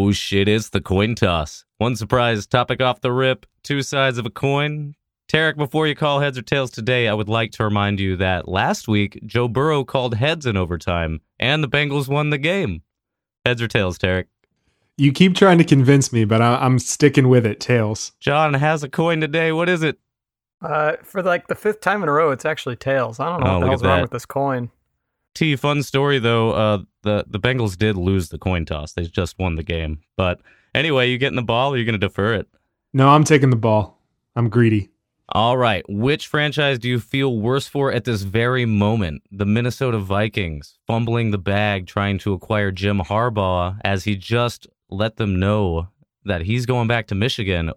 Oh shit, it's the coin toss. One surprise topic off the rip, two sides of a coin. Tarek, before you call heads or tails today, I would like to remind you that last week, Joe Burrow called heads in overtime, and the Bengals won the game. Heads or tails, Tarek? You keep trying to convince me, but I- am sticking with it. Tails. John has a coin today. What is it? Uh, for like the fifth time in a row, it's actually tails. I don't know Oh, what the look hell's at wrong that. with this coin. T, fun story though. Uh, the the Bengals did lose the coin toss. They just won the game. But anyway, you getting the ball, or you going to defer it? No, I'm taking the ball. I'm greedy. All right. Which franchise do you feel worse for at this very moment? The Minnesota Vikings fumbling the bag trying to acquire Jim Harbaugh as he just let them know that he's going back to Michigan,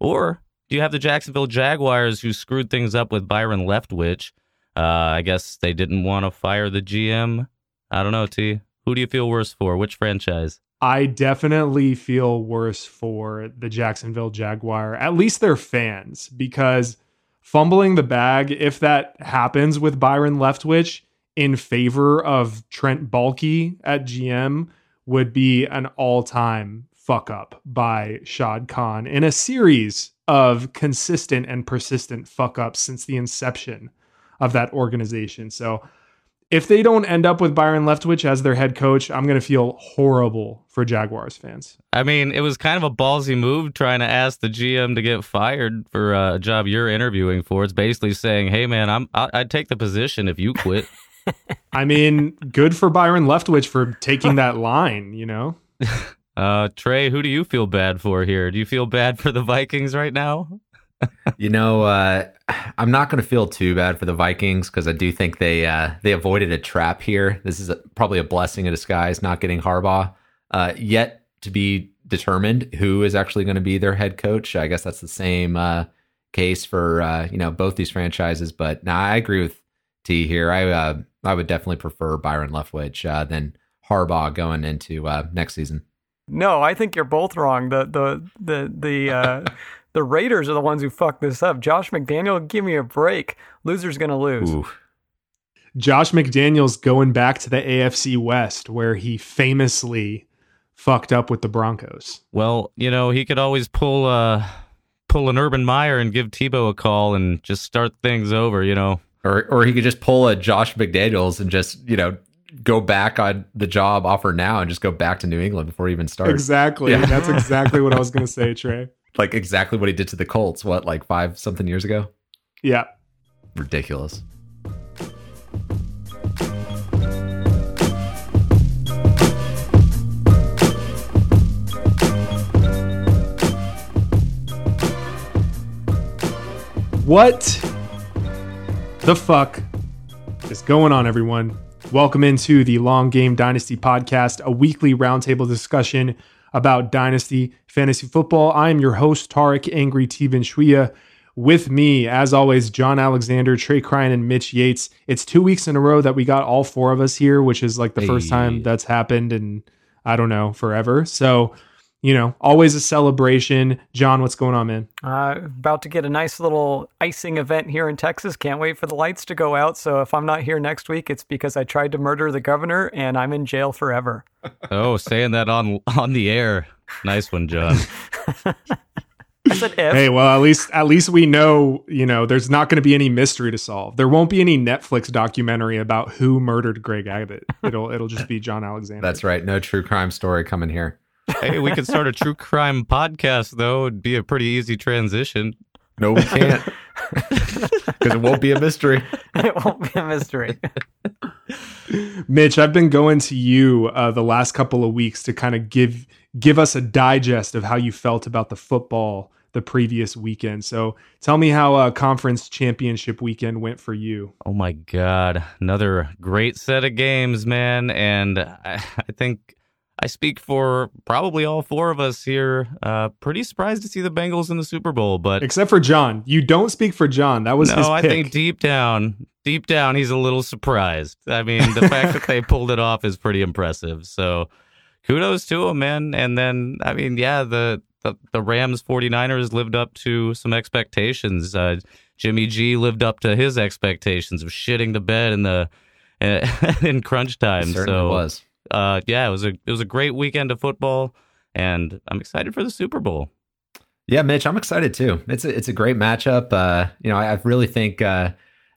or do you have the Jacksonville Jaguars who screwed things up with Byron Leftwich? Uh, I guess they didn't want to fire the GM. I don't know, T. Who do you feel worse for? Which franchise? I definitely feel worse for the Jacksonville Jaguar, at least their fans, because fumbling the bag, if that happens with Byron Leftwich in favor of Trent Baalke at GM, would be an all time fuck up by Shad Khan in a series of consistent and persistent fuck ups since the inception of that organization. So if they don't end up with Byron Leftwich as their head coach, I'm going to feel horrible for Jaguars fans. I mean, it was kind of a ballsy move trying to ask the GM to get fired for a job you're interviewing for. It's basically saying, "Hey, man, I'm I- I'd take the position if you quit." I mean, good for Byron Leftwich for taking that line, you know? Uh, Trey, who do you feel bad for here? Do you feel bad for the Vikings right now? You know, uh, I'm not going to feel too bad for the Vikings because I do think they uh, they avoided a trap here. This is a, probably a blessing in disguise, not getting Harbaugh. Uh, yet to be determined who is actually going to be their head coach. I guess that's the same uh, case for uh, you know both these franchises. But now I agree with T here. I uh, I would definitely prefer Byron Leftwich uh, than Harbaugh going into uh, next season. No, I think you're both wrong. The the the the uh, the Raiders are the ones who fucked this up. Josh McDaniel, give me a break. Loser's gonna lose. Ooh. Josh McDaniels going back to the AFC West where he famously fucked up with the Broncos. Well, you know, he could always pull uh pull an Urban Meyer and give Tebow a call and just start things over. You know, Or or he could just pull a Josh McDaniels and just you know go back on the job offer now and just go back to New England before he even starts. Exactly. Yeah. That's exactly what I was going to say, Trey. Like exactly what he did to the Colts. What like five something years ago? Yeah. Ridiculous. What the fuck is going on, everyone? Welcome into the Long Game Dynasty podcast, a weekly roundtable discussion about Dynasty fantasy football. I am your host, Tarek Angry Tevin Shwia. With me, as always, John Alexander, Trey Cryan, and Mitch Yates. It's two weeks in a row that we got all four of us here, which is like the first time that's happened in, I don't know, forever. So, you know, always a celebration. John, what's going on, man? Uh, about to get a nice little icing event here in Texas. Can't wait for the lights to go out. So if I'm not here next week, it's because I tried to murder the governor and I'm in jail forever. oh, saying that on on the air. Nice one, John. I said if. Hey, well, at least at least we know, you know, there's not going to be any mystery to solve. There won't be any Netflix documentary about who murdered Greg Abbott. It'll it'll just be John Alexander. That's right. No true crime story coming here. Hey, we could start a true crime podcast though. It'd be a pretty easy transition. No, we can't. Because it won't be a mystery. it won't be a mystery. Mitch, I've been going to you uh, the last couple of weeks to kind of give give us a digest of how you felt about the football the previous weekend. So tell me how uh, conference championship weekend went for you. Oh my God. Another great set of games, man. And I, I think I speak for probably all four of us here. Uh, pretty surprised to see the Bengals in the Super Bowl, but Except for John, you don't speak for John. That was no, his I pick. think deep down, deep down, he's a little surprised. I mean, the fact that they pulled it off is pretty impressive. So kudos to him, man. And then, I mean, yeah, the, the, the Rams 49ers lived up to some expectations. Uh, Jimmy G lived up to his expectations of shitting the bed in the in crunch It time. certainly so was. Uh, yeah, it was a it was a great weekend of football. and I'm excited for the Super Bowl. Yeah, Mitch, I'm excited too. It's a, it's a great matchup. Uh, you know, I, I really think uh,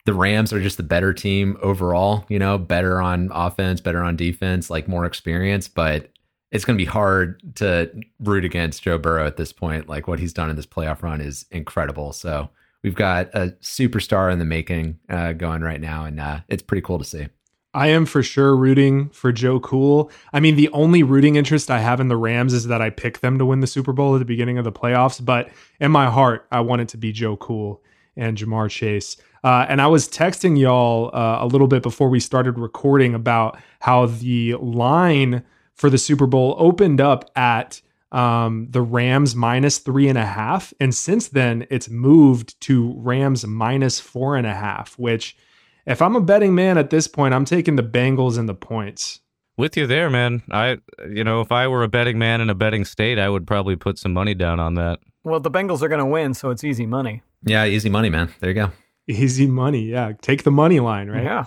the Rams are just the better team overall. You know, better on offense, better on defense, like more experience. But it's going to be hard to root against Joe Burrow at this point. Like what he's done in this playoff run is incredible. So we've got a superstar in the making uh, going right now, and uh, it's pretty cool to see. I am for sure rooting for Joe Cool. I mean, the only rooting interest I have in the Rams is that I picked them to win the Super Bowl at the beginning of the playoffs. But in my heart, I want it to be Joe Cool and Ja'Marr Chase. Uh, and I was texting y'all uh, a little bit before we started recording about how the line for the Super Bowl opened up at um, the Rams minus three and a half. And since then, it's moved to Rams minus four and a half, which if I'm a betting man at this point, I'm taking the Bengals and the points. With you there, man. I, you know, if I were a betting man in a betting state, I would probably put some money down on that. Well, the Bengals are going to win, so it's easy money. Yeah, easy money, man. There you go. Easy money. Yeah. Take the money line, right? Yeah.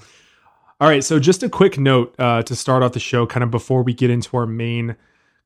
All right. So, just a quick note uh, to start off the show, kind of before we get into our main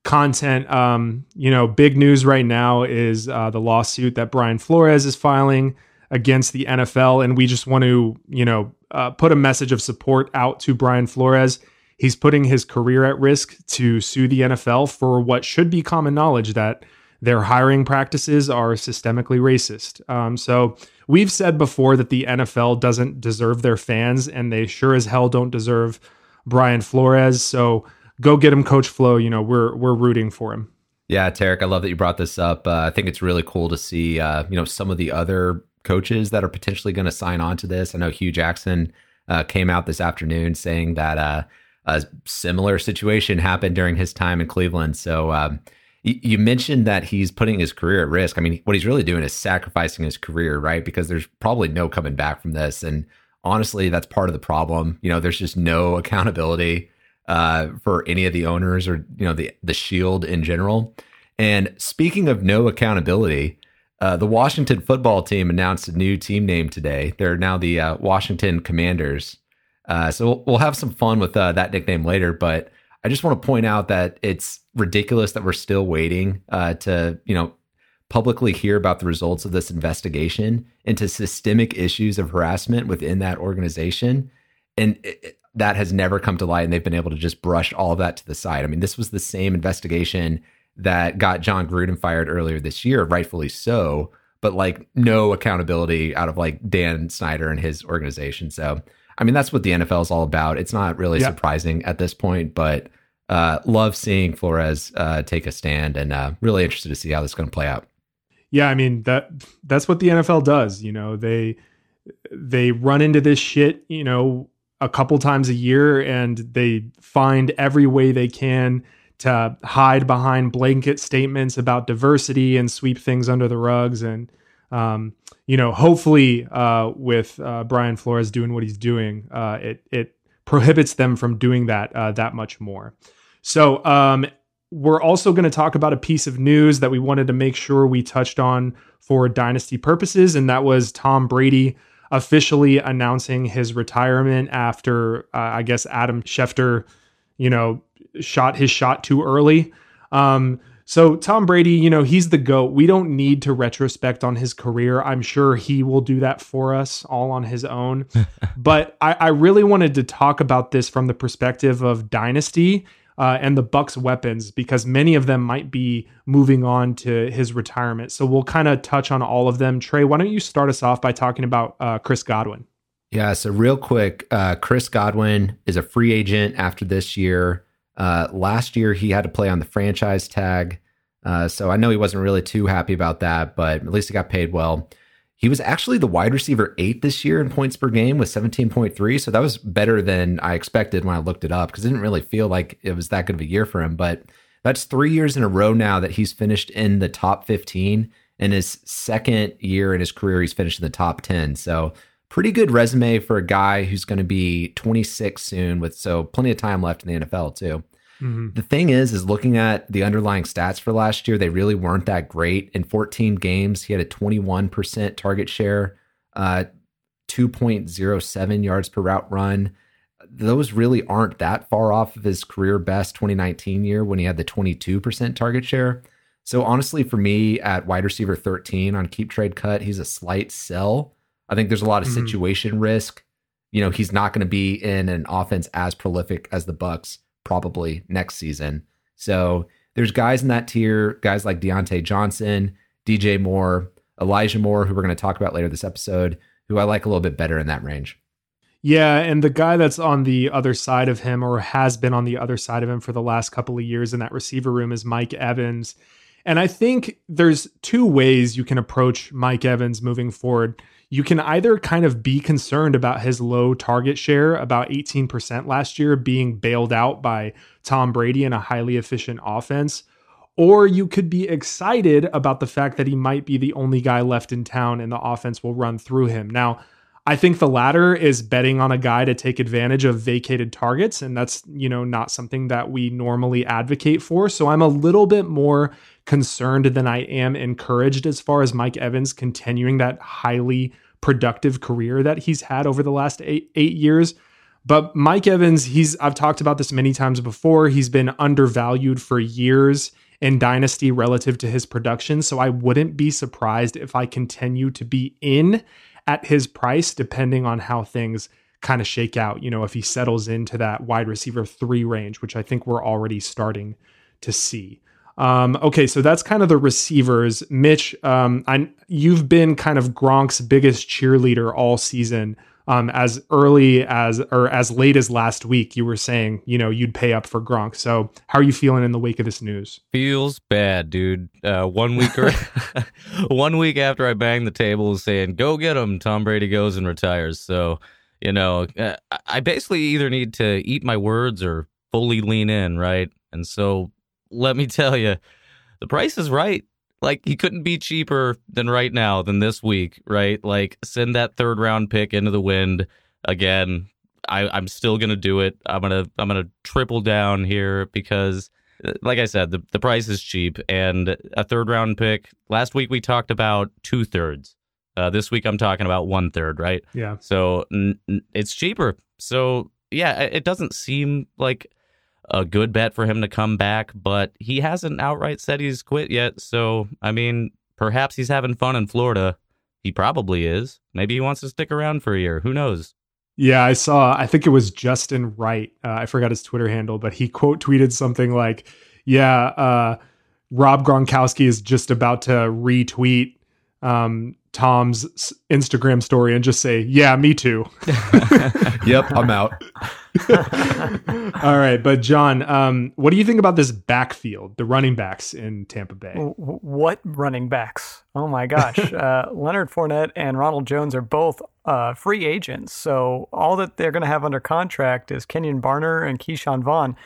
content. Um, you know, big news right now is uh, the lawsuit that Brian Flores is filing against the NFL. And we just want to, you know, uh, put a message of support out to Brian Flores. He's putting his career at risk to sue the NFL for what should be common knowledge that their hiring practices are systemically racist. Um, so we've said before that the NFL doesn't deserve their fans, and they sure as hell don't deserve Brian Flores. So go get him, Coach Flo. You know we're we're rooting for him. Yeah, Tarek, I love that you brought this up. Uh, I think it's really cool to see, uh, you know, some of the other coaches that are potentially going to sign on to this. I know Hue Jackson uh, came out this afternoon saying that uh, a similar situation happened during his time in Cleveland. So um, you mentioned that he's putting his career at risk. I mean, what he's really doing is sacrificing his career, right? Because there's probably no coming back from this. And honestly, that's part of the problem. You know, there's just no accountability uh, for any of the owners or you know the the Shield in general. And speaking of no accountability, uh, the Washington football team announced a new team name today. They're now the uh, Washington Commanders. Uh, so we'll, we'll, have some fun with uh, that nickname later. But I just want to point out that it's ridiculous that we're still waiting uh, to, you know, publicly hear about the results of this investigation into systemic issues of harassment within that organization, and it, that has never come to light. And they've been able to just brush all that to the side. I mean, this was the same investigation that got Jon Gruden fired earlier this year, rightfully so, but like no accountability out of like Dan Snyder and his organization. So, I mean, that's what the NFL is all about. It's not really yeah. surprising at this point, but uh, love seeing Flores uh, take a stand and uh, really interested to see how this is going to play out. Yeah, I mean that that's what the NFL does. You know, they they run into this shit. You know, a couple times a year, and they find every way they can to hide behind blanket statements about diversity and sweep things under the rugs. And, um, you know, hopefully uh, with uh, Brian Flores doing what he's doing, uh, it, it prohibits them from doing that uh, that much more. So um, we're also going to talk about a piece of news that we wanted to make sure we touched on for dynasty purposes, and that was Tom Brady officially announcing his retirement after, uh, I guess, Adam Schefter, you know, shot his shot too early. Um, so Tom Brady, you know, he's the GOAT. We don't need to retrospect on his career. I'm sure he will do that for us all on his own. but I, I, really wanted to talk about this from the perspective of dynasty uh, and the Bucs weapons because many of them might be moving on to his retirement. So we'll kind of touch on all of them. Trey, why don't you start us off by talking about uh, Chris Godwin? Yeah, so real quick, uh, Chris Godwin is a free agent after this year. Uh, last year, he had to play on the franchise tag. Uh, so I know he wasn't really too happy about that, but at least he got paid well. He was actually the wide receiver eight this year in points per game with 17.3. So that was better than I expected when I looked it up because it didn't really feel like it was that good of a year for him. But that's three years in a row now that he's finished in the top 15. In his second year in his career, he's finished in the top 10. So pretty good resume for a guy who's going to be 26 soon with so plenty of time left in the NFL too. Mm-hmm. The thing is, is looking at the underlying stats for last year, they really weren't that great. In 14 games, he had a 21% target share, uh, 2.07 yards per route run. those really aren't that far off of his career best 2019 year when he had the 22% target share. So honestly, for me at wide receiver 13 on keep trade cut, he's a slight sell. I think there's a lot of mm-hmm. situation risk. You know, he's not going to be in an offense as prolific as the Bucs probably next season. So there's guys in that tier, guys like Diontae Johnson, DJ Moore, Elijah Moore, who we're going to talk about later this episode, who I like a little bit better in that range. Yeah, and the guy that's on the other side of him or has been on the other side of him for the last couple of years in that receiver room is Mike Evans. And I think there's two ways you can approach Mike Evans moving forward. You can either kind of be concerned about his low target share, about 18% last year, being bailed out by Tom Brady in a highly efficient offense, or you could be excited about the fact that he might be the only guy left in town and the offense will run through him. Now, I think the latter is betting on a guy to take advantage of vacated targets and that's, you know, not something that we normally advocate for. So I'm a little bit more concerned than I am encouraged as far as Mike Evans continuing that highly productive career that he's had over the last 8 8 years. But Mike Evans, he's I've talked about this many times before. He's been undervalued for years in Dynasty relative to his production. So I wouldn't be surprised if I continue to be in at his price, depending on how things kind of shake out. You know, if he settles into that wide receiver three range, which I think we're already starting to see. Um, okay, so that's kind of the receivers. Mitch, um, I, you've been kind of Gronk's biggest cheerleader all season um, as early as or as late as last week, you were saying, you know, you'd pay up for Gronk. So, how are you feeling in the wake of this news? Feels bad, dude. Uh, one week or one week after I banged the table saying, "Go get him," Tom Brady goes and retires. So, you know, uh, I basically either need to eat my words or fully lean in, right? And so, let me tell you, the price is right like he couldn't be cheaper than right now than this week, right? Like send that third round pick into the wind again. I, I'm still gonna do it. I'm gonna I'm gonna triple down here because like I said, the, the price is cheap and a third round pick. Last week we talked about two thirds. Uh, this week I'm talking about one third, right? Yeah. So n- n- it's cheaper. So yeah, it doesn't seem like a good bet for him to come back, but he hasn't outright said he's quit yet. So, I mean, perhaps he's having fun in Florida. He probably is. Maybe he wants to stick around for a year. Who knows? Yeah, I saw, I think it was Justin Wright. Uh, I forgot his Twitter handle, but he quote tweeted something like, Yeah, uh, Rob Gronkowski is just about to retweet um, Tom's Instagram story and just say, "Yeah, me too." yep, I'm out. All right, but John, um, what do you think about this backfield, the running backs in Tampa Bay? What running backs? Oh my gosh, uh, Leonard Fournette and Ronald Jones are both uh, free agents, so all that they're going to have under contract is Kenyon Barner and Ke'Shawn Vaughn.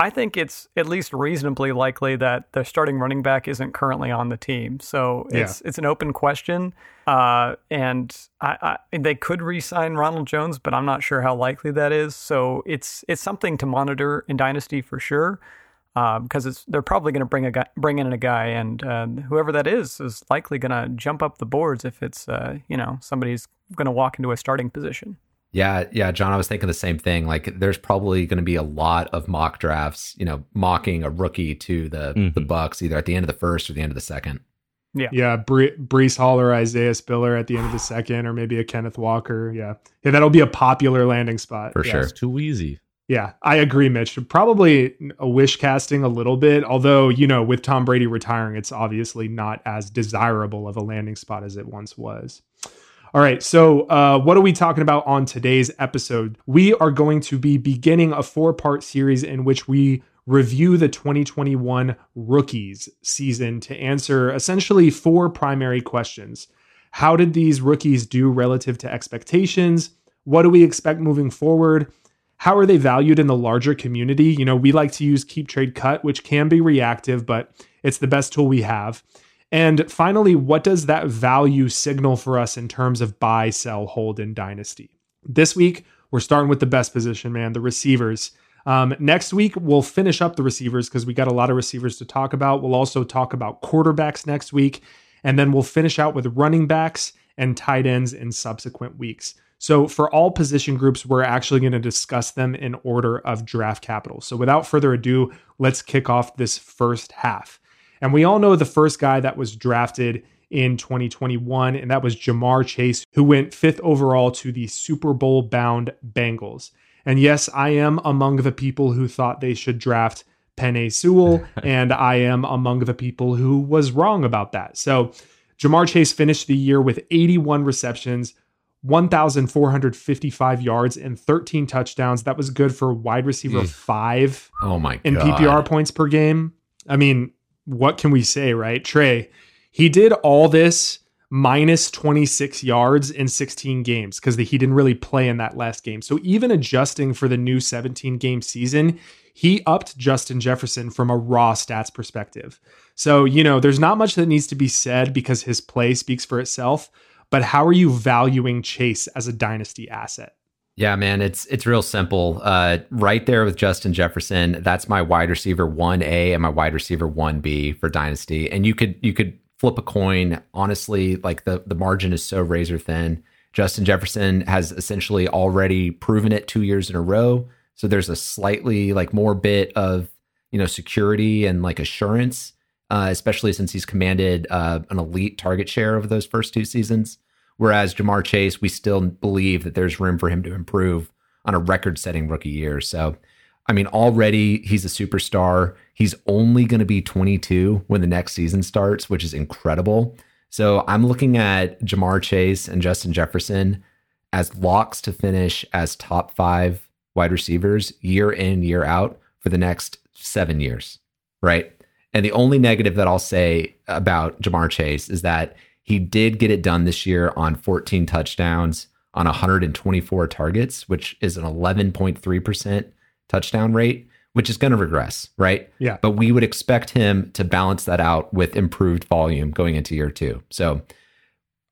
I think it's at least reasonably likely that the starting running back isn't currently on the team. So it's yeah. it's an open question. Uh, and I, I, they could re-sign Ronald Jones, but I'm not sure how likely that is. So it's it's something to monitor in Dynasty for sure. because uh, it's they're probably going to bring a guy, bring in a guy, and uh, whoever that is is likely going to jump up the boards if it's uh, you know somebody's going to walk into a starting position. Yeah, yeah, John, I was thinking the same thing. Like, there's probably going to be a lot of mock drafts, you know, mocking a rookie to the mm-hmm. the Bucs either at the end of the first or the end of the second. Yeah, yeah, Bre- Breece Hall or Isaiah Spiller at the end of the second, or maybe a Kenneth Walker. Yeah, yeah, that'll be a popular landing spot for yeah. sure. It's too easy. Yeah, I agree, Mitch. Probably a wish casting a little bit, although you know, with Tom Brady retiring, it's obviously not as desirable of a landing spot as it once was. All right. So, uh, what are we talking about on today's episode? We are going to be beginning a four part series in which we review the 2021 rookies season to answer essentially four primary questions. How did these rookies do relative to expectations? What do we expect moving forward? How are they valued in the larger community? You know, we like to use keep trade cut, which can be reactive, but it's the best tool we have. And finally, what does that value signal for us in terms of buy, sell, hold in Dynasty? This week, we're starting with the best position, man, the receivers. Um, next week, we'll finish up the receivers because we got a lot of receivers to talk about. We'll also talk about quarterbacks next week. And then we'll finish out with running backs and tight ends in subsequent weeks. So, for all position groups, we're actually going to discuss them in order of draft capital. So, without further ado, let's kick off this first half. And we all know the first guy that was drafted in 2021, and that was Ja'Marr Chase, who went fifth overall to the Super Bowl bound Bengals. And yes, I am among the people who thought they should draft Penei Sewell, and I am among the people who was wrong about that. So, Ja'Marr Chase finished the year with 81 receptions, 1,455 yards, and 13 touchdowns. That was good for wide receiver Mm. five Oh my in god. PPR points per game. I mean, what can we say, right? Trey, he did all this minus 26 yards in 16 games because he didn't really play in that last game. So even adjusting for the new 17 game season, he upped Justin Jefferson from a raw stats perspective. So, you know, there's not much that needs to be said because his play speaks for itself. But how are you valuing Chase as a dynasty asset? Yeah, man, it's it's real simple. Uh, right there with Justin Jefferson, that's my wide receiver one A and my wide receiver one B for dynasty. And you could you could flip a coin. Honestly, like the the margin is so razor thin. Justin Jefferson has essentially already proven it two years in a row. So there's a slightly like more bit of you know security and like assurance, uh, especially since he's commanded uh, an elite target share over those first two seasons. Whereas Ja'Marr Chase, we still believe that there's room for him to improve on a record setting rookie year. So, I mean, already he's a superstar. He's only going to be 22 when the next season starts, which is incredible. So, I'm looking at Ja'Marr Chase and Justin Jefferson as locks to finish as top five wide receivers year in, year out for the next seven years. Right. And the only negative that I'll say about Ja'Marr Chase is that he did get it done this year on 14 touchdowns on 124 targets, which is an 11.3% touchdown rate, which is going to regress, right? Yeah. But we would expect him to balance that out with improved volume going into year two. So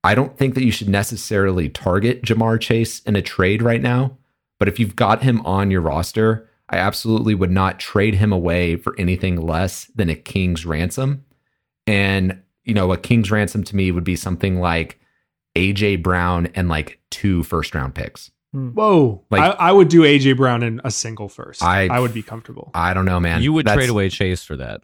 I don't think that you should necessarily target Ja'Marr Chase in a trade right now. But if you've got him on your roster, I absolutely would not trade him away for anything less than a king's ransom. And, you know, a king's ransom to me would be something like AJ Brown and like two first round picks. Hmm. Whoa. Like- I, I would do AJ Brown in a single first. I- I would be comfortable. I don't know, man. you would That's- trade away Chase for that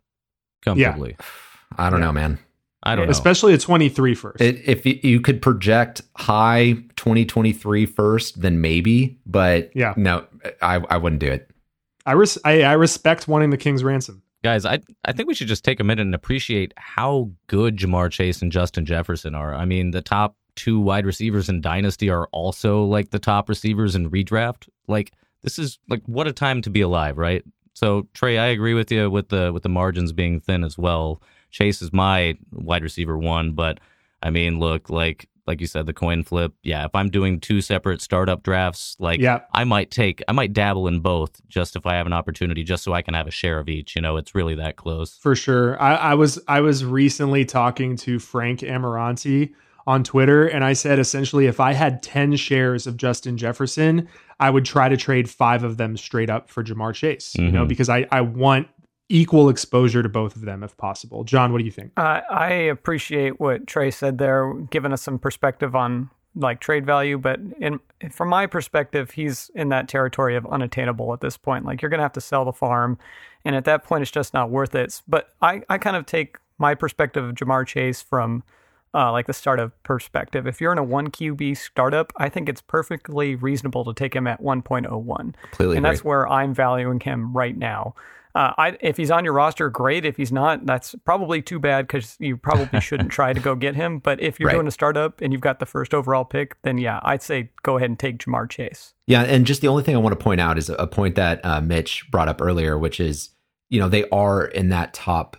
comfortably. I don't Yeah. know, man. I don't know. Especially a 23 first. It, if you could project high 2023 first, then maybe. But Yeah. no, I, I wouldn't do it. I, res- I I respect wanting the King's ransom. Guys, I I think we should just take a minute and appreciate how good Ja'Marr Chase and Justin Jefferson are. I mean, the top two wide receivers in Dynasty are also like the top receivers in redraft. Like this is like what a time to be alive, right? So Trey, I agree with you with the with the margins being thin as well. Chase is my wide receiver one, but I mean, look, like like you said, the coin flip. Yeah, if I'm doing two separate startup drafts, like Yeah. I might take, I might dabble in both, just if I have an opportunity, just so I can have a share of each. You know, it's really that close. For sure. I, I was I was recently talking to Frank Amaranti on Twitter, and I said essentially if I had 10 shares of Justin Jefferson, I would try to trade five of them straight up for Ja'Marr Chase. You know, Mhm. because I, I want equal exposure to both of them if possible. John, what do you think? Uh, I appreciate what Trey said there, giving us some perspective on like trade value. But in from my perspective, he's in that territory of unattainable at this point. Like you're gonna have to sell the farm, and at that point, it's just not worth it. But I, I kind of take my perspective of Ja'Marr Chase from uh, like the startup perspective. If you're in a one QB startup, I think it's perfectly reasonable to take him at 1.01 Completely and agree. that's where I'm valuing him right now. Uh, I, if he's on your roster, great. If he's not, that's probably too bad because you probably shouldn't try to go get him. But if you're Right. doing a startup and you've got the first overall pick, then yeah, I'd say go ahead and take Ja'Marr Chase. Yeah, and just the only thing I want to point out is a point that uh, Mitch brought up earlier, which is you know they are in that top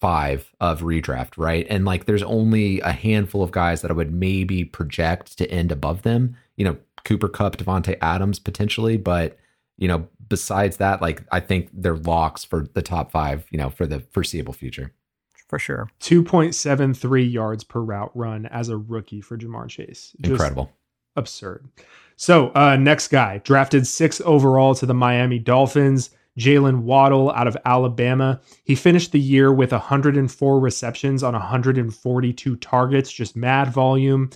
five of redraft, right? And like there's only a handful of guys that I would maybe project to end above them. You know, Cooper Kupp, Davante Adams potentially, but you know besides that, like I think they're locks for the top five. You know, for the foreseeable future. For sure. 2.73 yards per route run as a rookie for Ja'Marr Chase. Just Incredible. absurd. So, uh, next guy, drafted sixth overall to the Miami Dolphins, Jaylen Waddle out of Alabama. He finished the year with 104 receptions on 142 targets, just mad volume.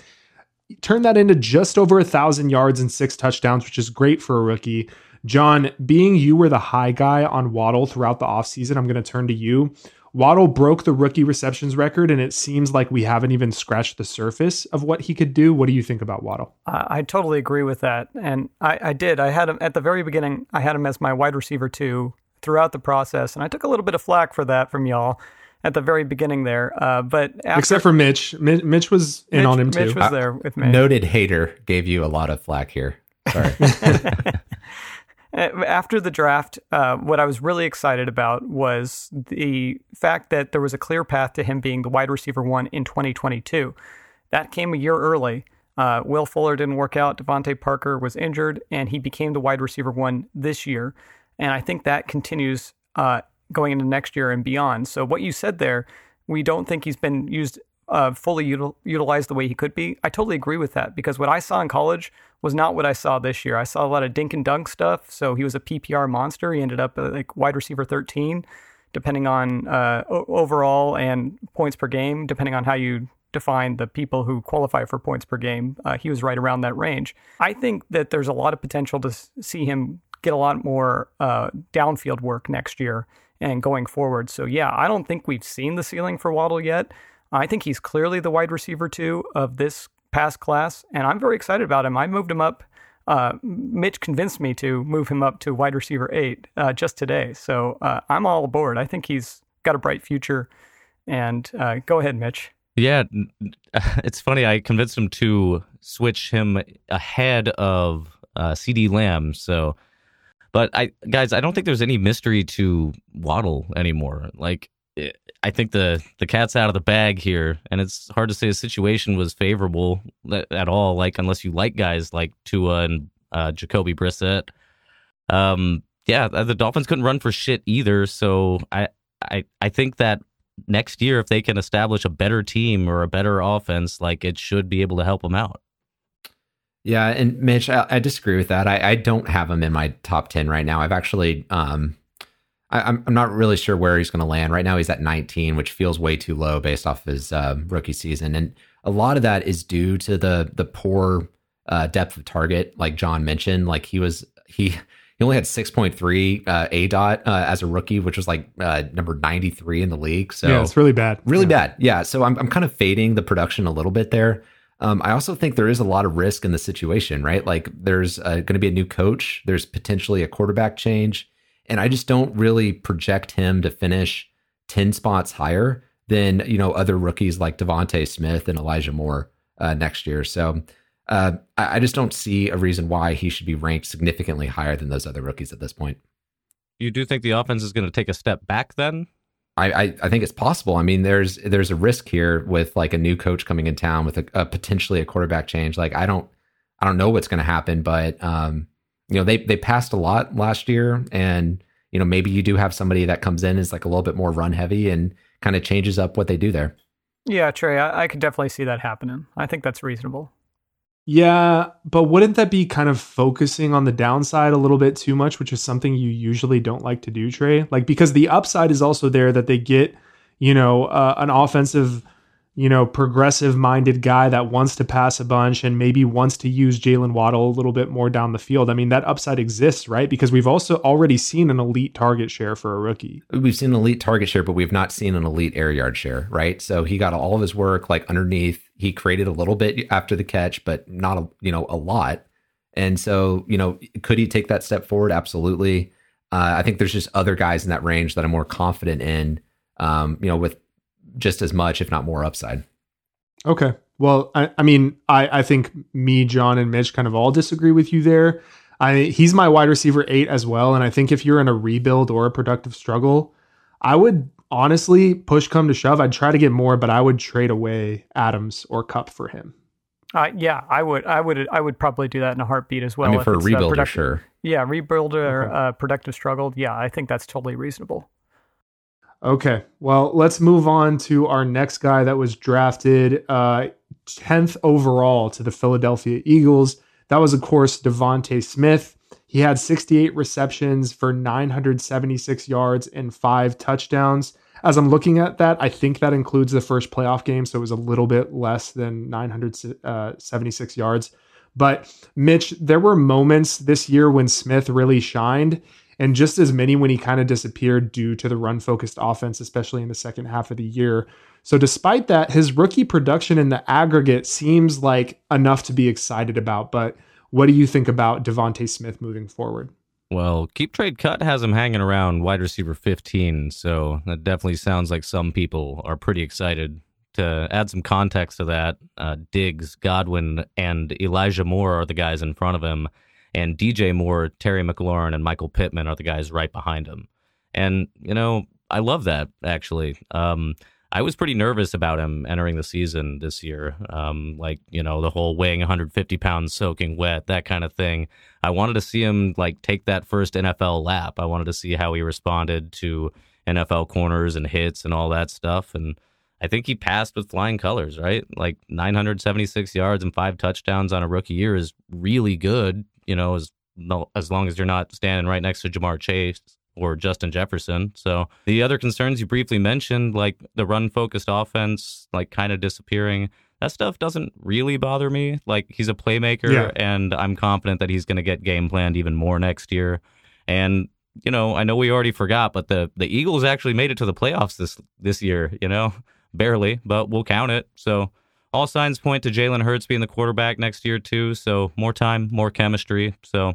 turned that into just over a thousand yards and six touchdowns, which is great for a rookie. John, being you were the high guy on Waddle throughout the offseason, I'm going to turn to you. Waddle broke the rookie receptions record, and it seems like we haven't even scratched the surface of what he could do. What do you think about Waddle? I totally agree with that. And I, I did. I had him at the very beginning, I had him as my wide receiver two throughout the process. And I took a little bit of flack for that from y'all at the very beginning there. Uh, but after, except for Mitch, Mitch, Mitch was in Mitch, on him too. Mitch was there with me. Noted hater gave you a lot of flack here. Sorry. After the draft, uh, what I was really excited about was the fact that there was a clear path to him being the wide receiver one in 2022. That came a year early. Uh, Will Fuller didn't work out. DeVante Parker was injured, and he became the wide receiver one this year. And I think that continues uh, going into next year and beyond. So, what you said there, we don't think he's been used uh, fully util- utilized the way he could be. I totally agree with that because what I saw in college was not what I saw this year. I saw a lot of dink and dunk stuff. So he was a PPR monster. He ended up like wide receiver 13, depending on uh, overall and points per game, depending on how you define the people who qualify for points per game. Uh, he was right around that range. I think that there's a lot of potential to see him get a lot more uh, downfield work next year and going forward. So yeah, I don't think we've seen the ceiling for Waddle yet. I think he's clearly the wide receiver two of this past class, and I'm very excited about him. I moved him up. Uh, Mitch convinced me to move him up to wide receiver eight uh, just today, so uh, I'm all aboard. I think he's got a bright future. And uh, go ahead, Mitch. Yeah, it's funny. I convinced him to switch him ahead of uh, CeeDee Lamb. So, but I guys, I don't think there's any mystery to Waddle anymore. Like I think the the cat's out of the bag here, and it's hard to say the situation was favorable at all. Like unless you like guys like Tua and uh, Jacoby Brissett. Um, yeah, the Dolphins couldn't run for shit either. So I I I think that next year, if they can establish a better team or a better offense, like it should be able to help them out. Yeah, and Mitch, I, I disagree with that. I, I, don't have him in my top ten right now. I've actually um, I, am I'm not really sure where he's going to land. Right now, he's at 19, which feels way too low based off his uh, rookie season, and a lot of that is due to the the poor uh, depth of target, like John mentioned. Like he was he he only had 6.3 uh, aDOT uh, as a rookie, which was like uh, number 93 in the league. So yeah, it's really bad, really yeah. bad. Yeah, so I'm I'm kind of fading the production a little bit there. Um, I also think there is a lot of risk in the situation, right? Like there's uh, going to be a new coach. There's potentially a quarterback change and I just don't really project him to finish 10 spots higher than, you know, other rookies like DeVonta Smith and Elijah Moore uh, next year. So uh, I, I just don't see a reason why he should be ranked significantly higher than those other rookies at this point. You do think the offense is going to take a step back then? I, I, I, think it's possible. I mean, there's there's a risk here with like a new coach coming in town with a, a potentially a quarterback change. Like I don't I don't know what's going to happen, but um, you know they they passed a lot last year and you know maybe you do have somebody that comes in is like a little bit more run heavy and kind of changes up what they do there. Yeah trey I, I could definitely see that happening. I think that's reasonable. Yeah but wouldn't that be kind of focusing on the downside a little bit too much which is something you usually don't like to do trey? Like because the upside is also there that they get you know uh, an offensive you know, progressive minded guy that wants to pass a bunch and maybe wants to use Jaylen Waddle a little bit more down the field. I mean, that upside exists, right? Because we've also already seen an elite target share for a rookie. We've seen an elite target share, but we've not seen an elite air yard share, right? So he got all of his work like underneath. He created a little bit after the catch, but not a, you know, a lot. And so, you know, could he take that step forward? Absolutely. Uh, I think there's just other guys in that range that I'm more confident in. Um, you know, with just as much, if not more, upside. Okay. Well, I, I mean, I, I think me, John, and Mitch kind of all disagree with you there. I he's my wide receiver eight as well, and I think if you're in a rebuild or a productive struggle, I would honestly push come to shove. I'd try to get more, but I would trade away Adams or Kupp for him. Uh, yeah, I would, I would, I would probably do that in a heartbeat as well. I mean, for a rebuilder, sure. Yeah, rebuilder, okay. uh, productive struggle. Yeah, I think that's totally reasonable. Okay. Well, let's move on to our next guy that was drafted uh, 10th overall to the Philadelphia Eagles. That was, of course, DeVonta Smith. He had 68 receptions for 976 yards and five touchdowns. as I'm looking at that, I think that includes the first playoff game, so it was a little bit less than 976 uh, yards. But Mitch, there were moments this year when Smith really shined, and just as many when he kind of disappeared due to the run focused offense, especially in the second half of the year. So, despite that, his rookie production in the aggregate seems like enough to be excited about. But what do you think about DeVonta Smith moving forward? Well, keep trade cut has him hanging around wide receiver 15, so that definitely sounds like some people are pretty excited. To add some context to that, uh, Diggs, Godwin, and Elijah Moore are the guys in front of him, and DJ Moore, Terry McLaurin, and Michael Pittman are the guys right behind him. And you know, I love that actually. Um, I was pretty nervous about him entering the season this year. Um, like, you know, the whole weighing 150 pounds, soaking wet, that kind of thing. I wanted to see him like take that first NFL lap. I wanted to see how he responded to NFL corners and hits and all that stuff. And I think he passed with flying colors, right? Like 976 yards and five touchdowns on a rookie year is really good, you know, as, as long as you're not standing right next to Ja'Marr Chase or Justin Jefferson. So the other concerns you briefly mentioned, like the run focused offense, like kind of disappearing, that stuff doesn't really bother me. Like he's a playmaker, yeah. and I'm confident that he's going to get game planned even more next year. And you know, I know we already forgot, but the the Eagles actually made it to the playoffs this this year. You know, barely, but we'll count it. So all signs point to Jalen Hurts being the quarterback next year too. So more time, more chemistry. So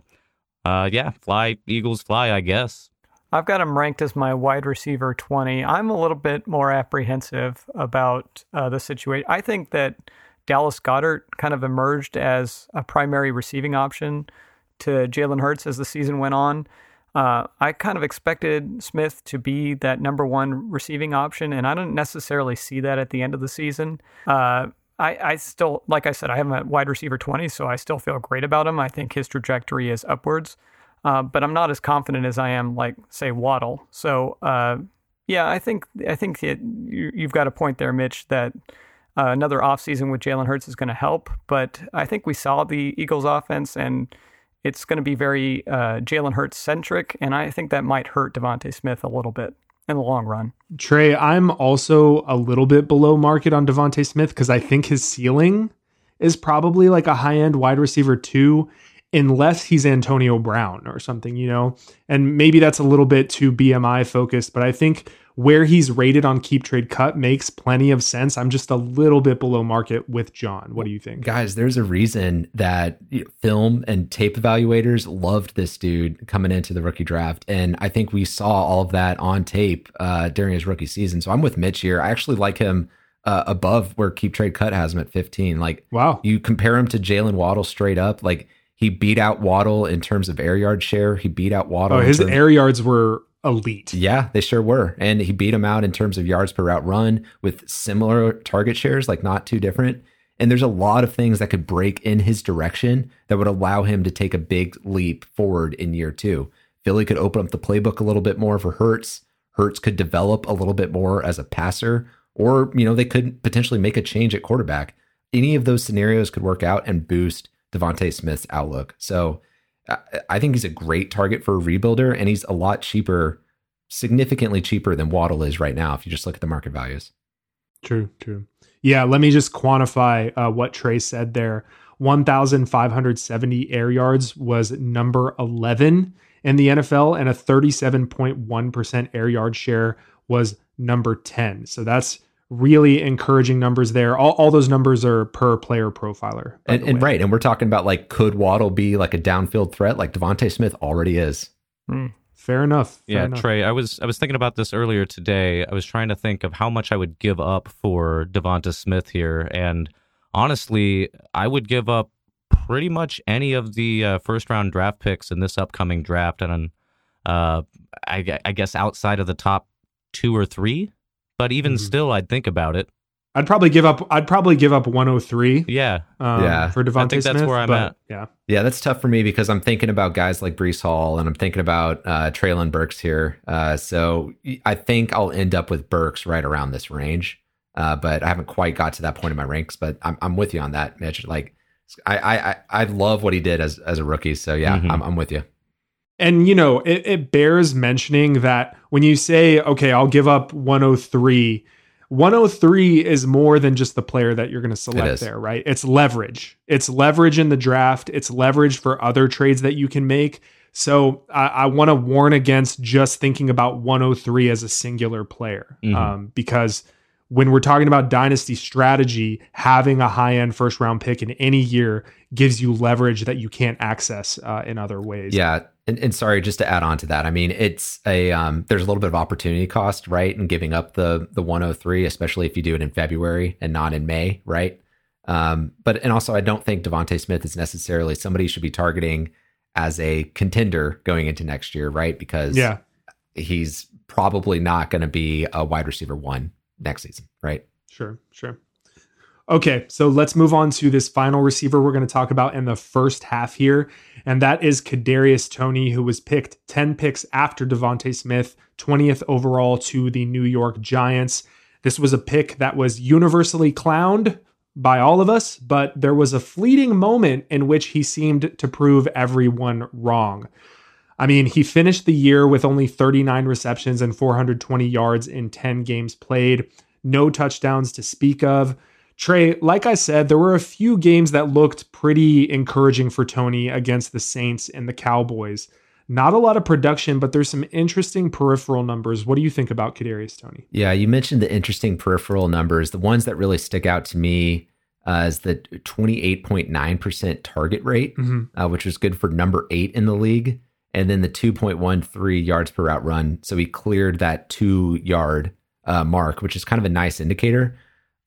uh, yeah, fly Eagles, fly. I guess. I've got him ranked as my wide receiver 20. I'm a little bit more apprehensive about uh, the situation. I think that Dallas Goedert kind of emerged as a primary receiving option to Jalen Hurts as the season went on. Uh, I kind of expected Smith to be that number one receiving option, and I don't necessarily see that at the end of the season. Uh, I, I, still, like I said, I have at wide receiver 20, so I still feel great about him. I think his trajectory is upwards. Uh, but I'm not as confident as I am, like say Waddle. So uh, yeah, I think I think it, you, have got a point there, Mitch. That uh, another offseason with Jalen Hurts is going to help. But I think we saw the Eagles' offense, and it's going to be very uh, Jalen Hurts centric, and I think that might hurt DeVonta Smith a little bit in the long run. Trey, I'm also a little bit below market on DeVonta Smith because I think his ceiling is probably like a high end wide receiver two unless he's Antonio Brown or something, you know? And maybe that's a little bit too BMI focused, but I think where he's rated on keep trade cut makes plenty of sense. I'm just a little bit below market with John. What do you think? Guys, there's a reason that film and tape evaluators loved this dude coming into the rookie draft. And I think we saw all of that on tape uh, during his rookie season. So I'm with Mitch here. I actually like him. Uh, above where keep trade cut has him at 15 like wow you compare him to jaylen waddle straight up like he beat out Waddle in terms of air yard share. He beat out Waddle. Oh, his terms- air yards were elite. Yeah, they sure were. And he beat him out in terms of yards per route run with similar target shares, like not too different. And there's a lot of things that could break in his direction that would allow him to take a big leap forward in year two. Philly could open up the playbook a little bit more for Hurts. Hurts could develop a little bit more as a passer, or, you know, they could potentially make a change at quarterback. Any of those scenarios could work out and boost DeVonta Smith's outlook. So I think he's a great target for a rebuilder, and he's a lot cheaper, significantly cheaper than Waddle is right now. If you just look at the market values. True, true. Yeah, let me just quantify uh, what Trey said there. 1,570 air yards was number 11 in the NFL, and a 37.1% air yard share was number 10. So that's really encouraging numbers there. All, all those numbers are per player profiler. And, and right. And we're talking about like, could Waddle be like a downfield threat like DeVonta Smith already is? Mm, fair enough. Fair yeah, enough. Trey, I was I was thinking about this earlier today. I was trying to think of how much I would give up for DeVonta Smith here. And honestly, I would give up pretty much any of the uh, first round draft picks in this upcoming draft. And uh, I, I guess outside of the top two or three, but even mm-hmm. still, I'd think about it. I'd probably give up. I'd probably give up 103. Yeah, um, yeah. For DeVonta Smith, that's where I'm but, at. Yeah, yeah. That's tough for me because I'm thinking about guys like Breece Hall and I'm thinking about uh, Treylon Burks here. Uh, so I think I'll end up with Burks right around this range. Uh, but I haven't quite got to that point in my ranks. But I'm I'm with you on that, Mitch. Like I I I love what he did as as a rookie. So yeah, mm-hmm. I'm I'm with you. And you know, it, it bears mentioning that when you say, okay, I'll give up 103, 103 is more than just the player that you're going to select there, right? It's leverage. It's leverage in the draft. It's leverage for other trades that you can make. So I, I want to warn against just thinking about 103 as a singular player Mhm. um, because when we're talking about dynasty strategy, having a high end first round pick in any year gives you leverage that you can't access uh, in other ways. Yeah, and, and sorry, just to add on to that, I mean, it's a um, there's a little bit of opportunity cost, right, in giving up the the 103, especially if you do it in February and not in May, right? Um, but and also, I don't think DeVonta Smith is necessarily somebody you should be targeting as a contender going into next year, right? Because Yeah. he's probably not going to be a wide receiver one next season, right? Sure, sure. Okay, so let's move on to this final receiver we're going to talk about in the first half here, and that is Kadarius Toney, who was picked 10 picks after DeVonta Smith, 20th overall to the New York Giants. This was a pick that was universally clowned by all of us, but there was a fleeting moment in which he seemed to prove everyone wrong. I mean, he finished the year with only 39 receptions and 420 yards in 10 games played, no touchdowns to speak of. Trey, like I said, there were a few games that looked pretty encouraging for Toney against the Saints and the Cowboys. Not a lot of production, but there's some interesting peripheral numbers. What do you think about Kadarius Toney? Yeah, you mentioned the interesting peripheral numbers. The ones that really stick out to me uh, is the 28.9% target rate, Mhm. uh, which was good for number eight in the league, and then the 2.13 yards per route run. So he cleared that two yard uh, mark, which is kind of a nice indicator.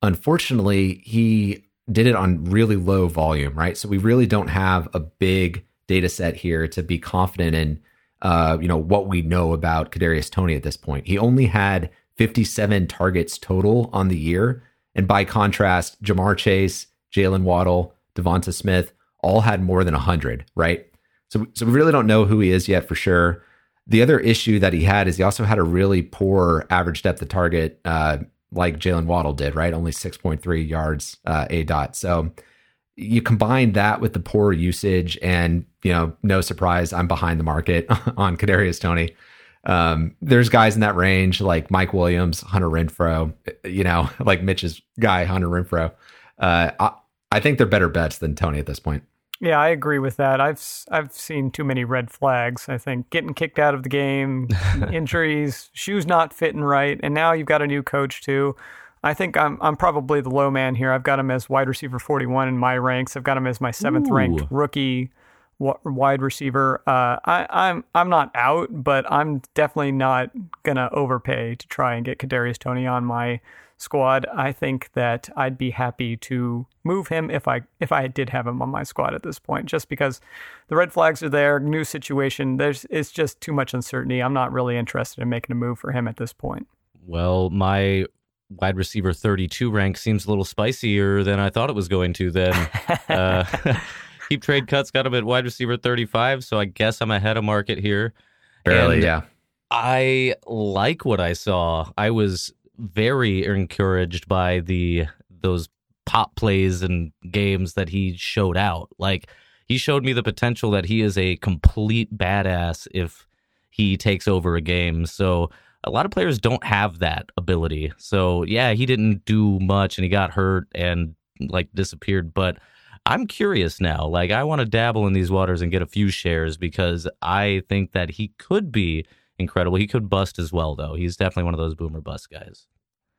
Unfortunately, he did it on really low volume, right? So we really don't have a big data set here to be confident in uh, you know, what we know about Kadarius Toney at this point. He only had 57 targets total on the year. And by contrast, Ja'Marr Chase, Jaylen Waddle, DeVonta Smith all had more than 100, right? So, so we really don't know who he is yet for sure. The other issue that he had is he also had a really poor average depth of target, uh, like Jaylen Waddle did, right? Only 6.3 yards uh, aDOT. So you combine that with the poor usage, and you know, no surprise, I'm behind the market on Kadarius Toney. Um, there's guys in that range like Mike Williams, Hunter Renfrow, you know, like Mitch's guy, Hunter Renfrow. Uh, I, I think they're better bets than Toney at this point. Yeah, I agree with that. I've I've seen too many red flags. I think getting kicked out of the game, injuries, shoes not fitting right, and now you've got a new coach too. I think I'm I'm probably the low man here. I've got him as wide receiver 41 in my ranks. I've got him as my seventh ranked rookie wide receiver. Uh, I, I'm I'm not out, but I'm definitely not gonna overpay to try and get Kadarius Toney on my squad. I think that I'd be happy to move him if I if I did have him on my squad at this point, just because the red flags are there, new situation. There's it's just too much uncertainty. I'm not really interested in making a move for him at this point. Well, my wide receiver 32 rank seems a little spicier than I thought it was going to then. uh, keep trade cuts got him at wide receiver 35, so I guess I'm ahead of market here. Barely, And yeah. I like what I saw. I was very encouraged by the those pop plays and games that he showed out. Like he showed me the potential that he is a complete badass if he takes over a game. So a lot of players don't have that ability. So yeah, he didn't do much and he got hurt and like disappeared, but I'm curious now. Like I want to dabble in these waters and get a few shares because I think that he could be incredible. He could bust as well though. He's definitely one of those boomer bust guys.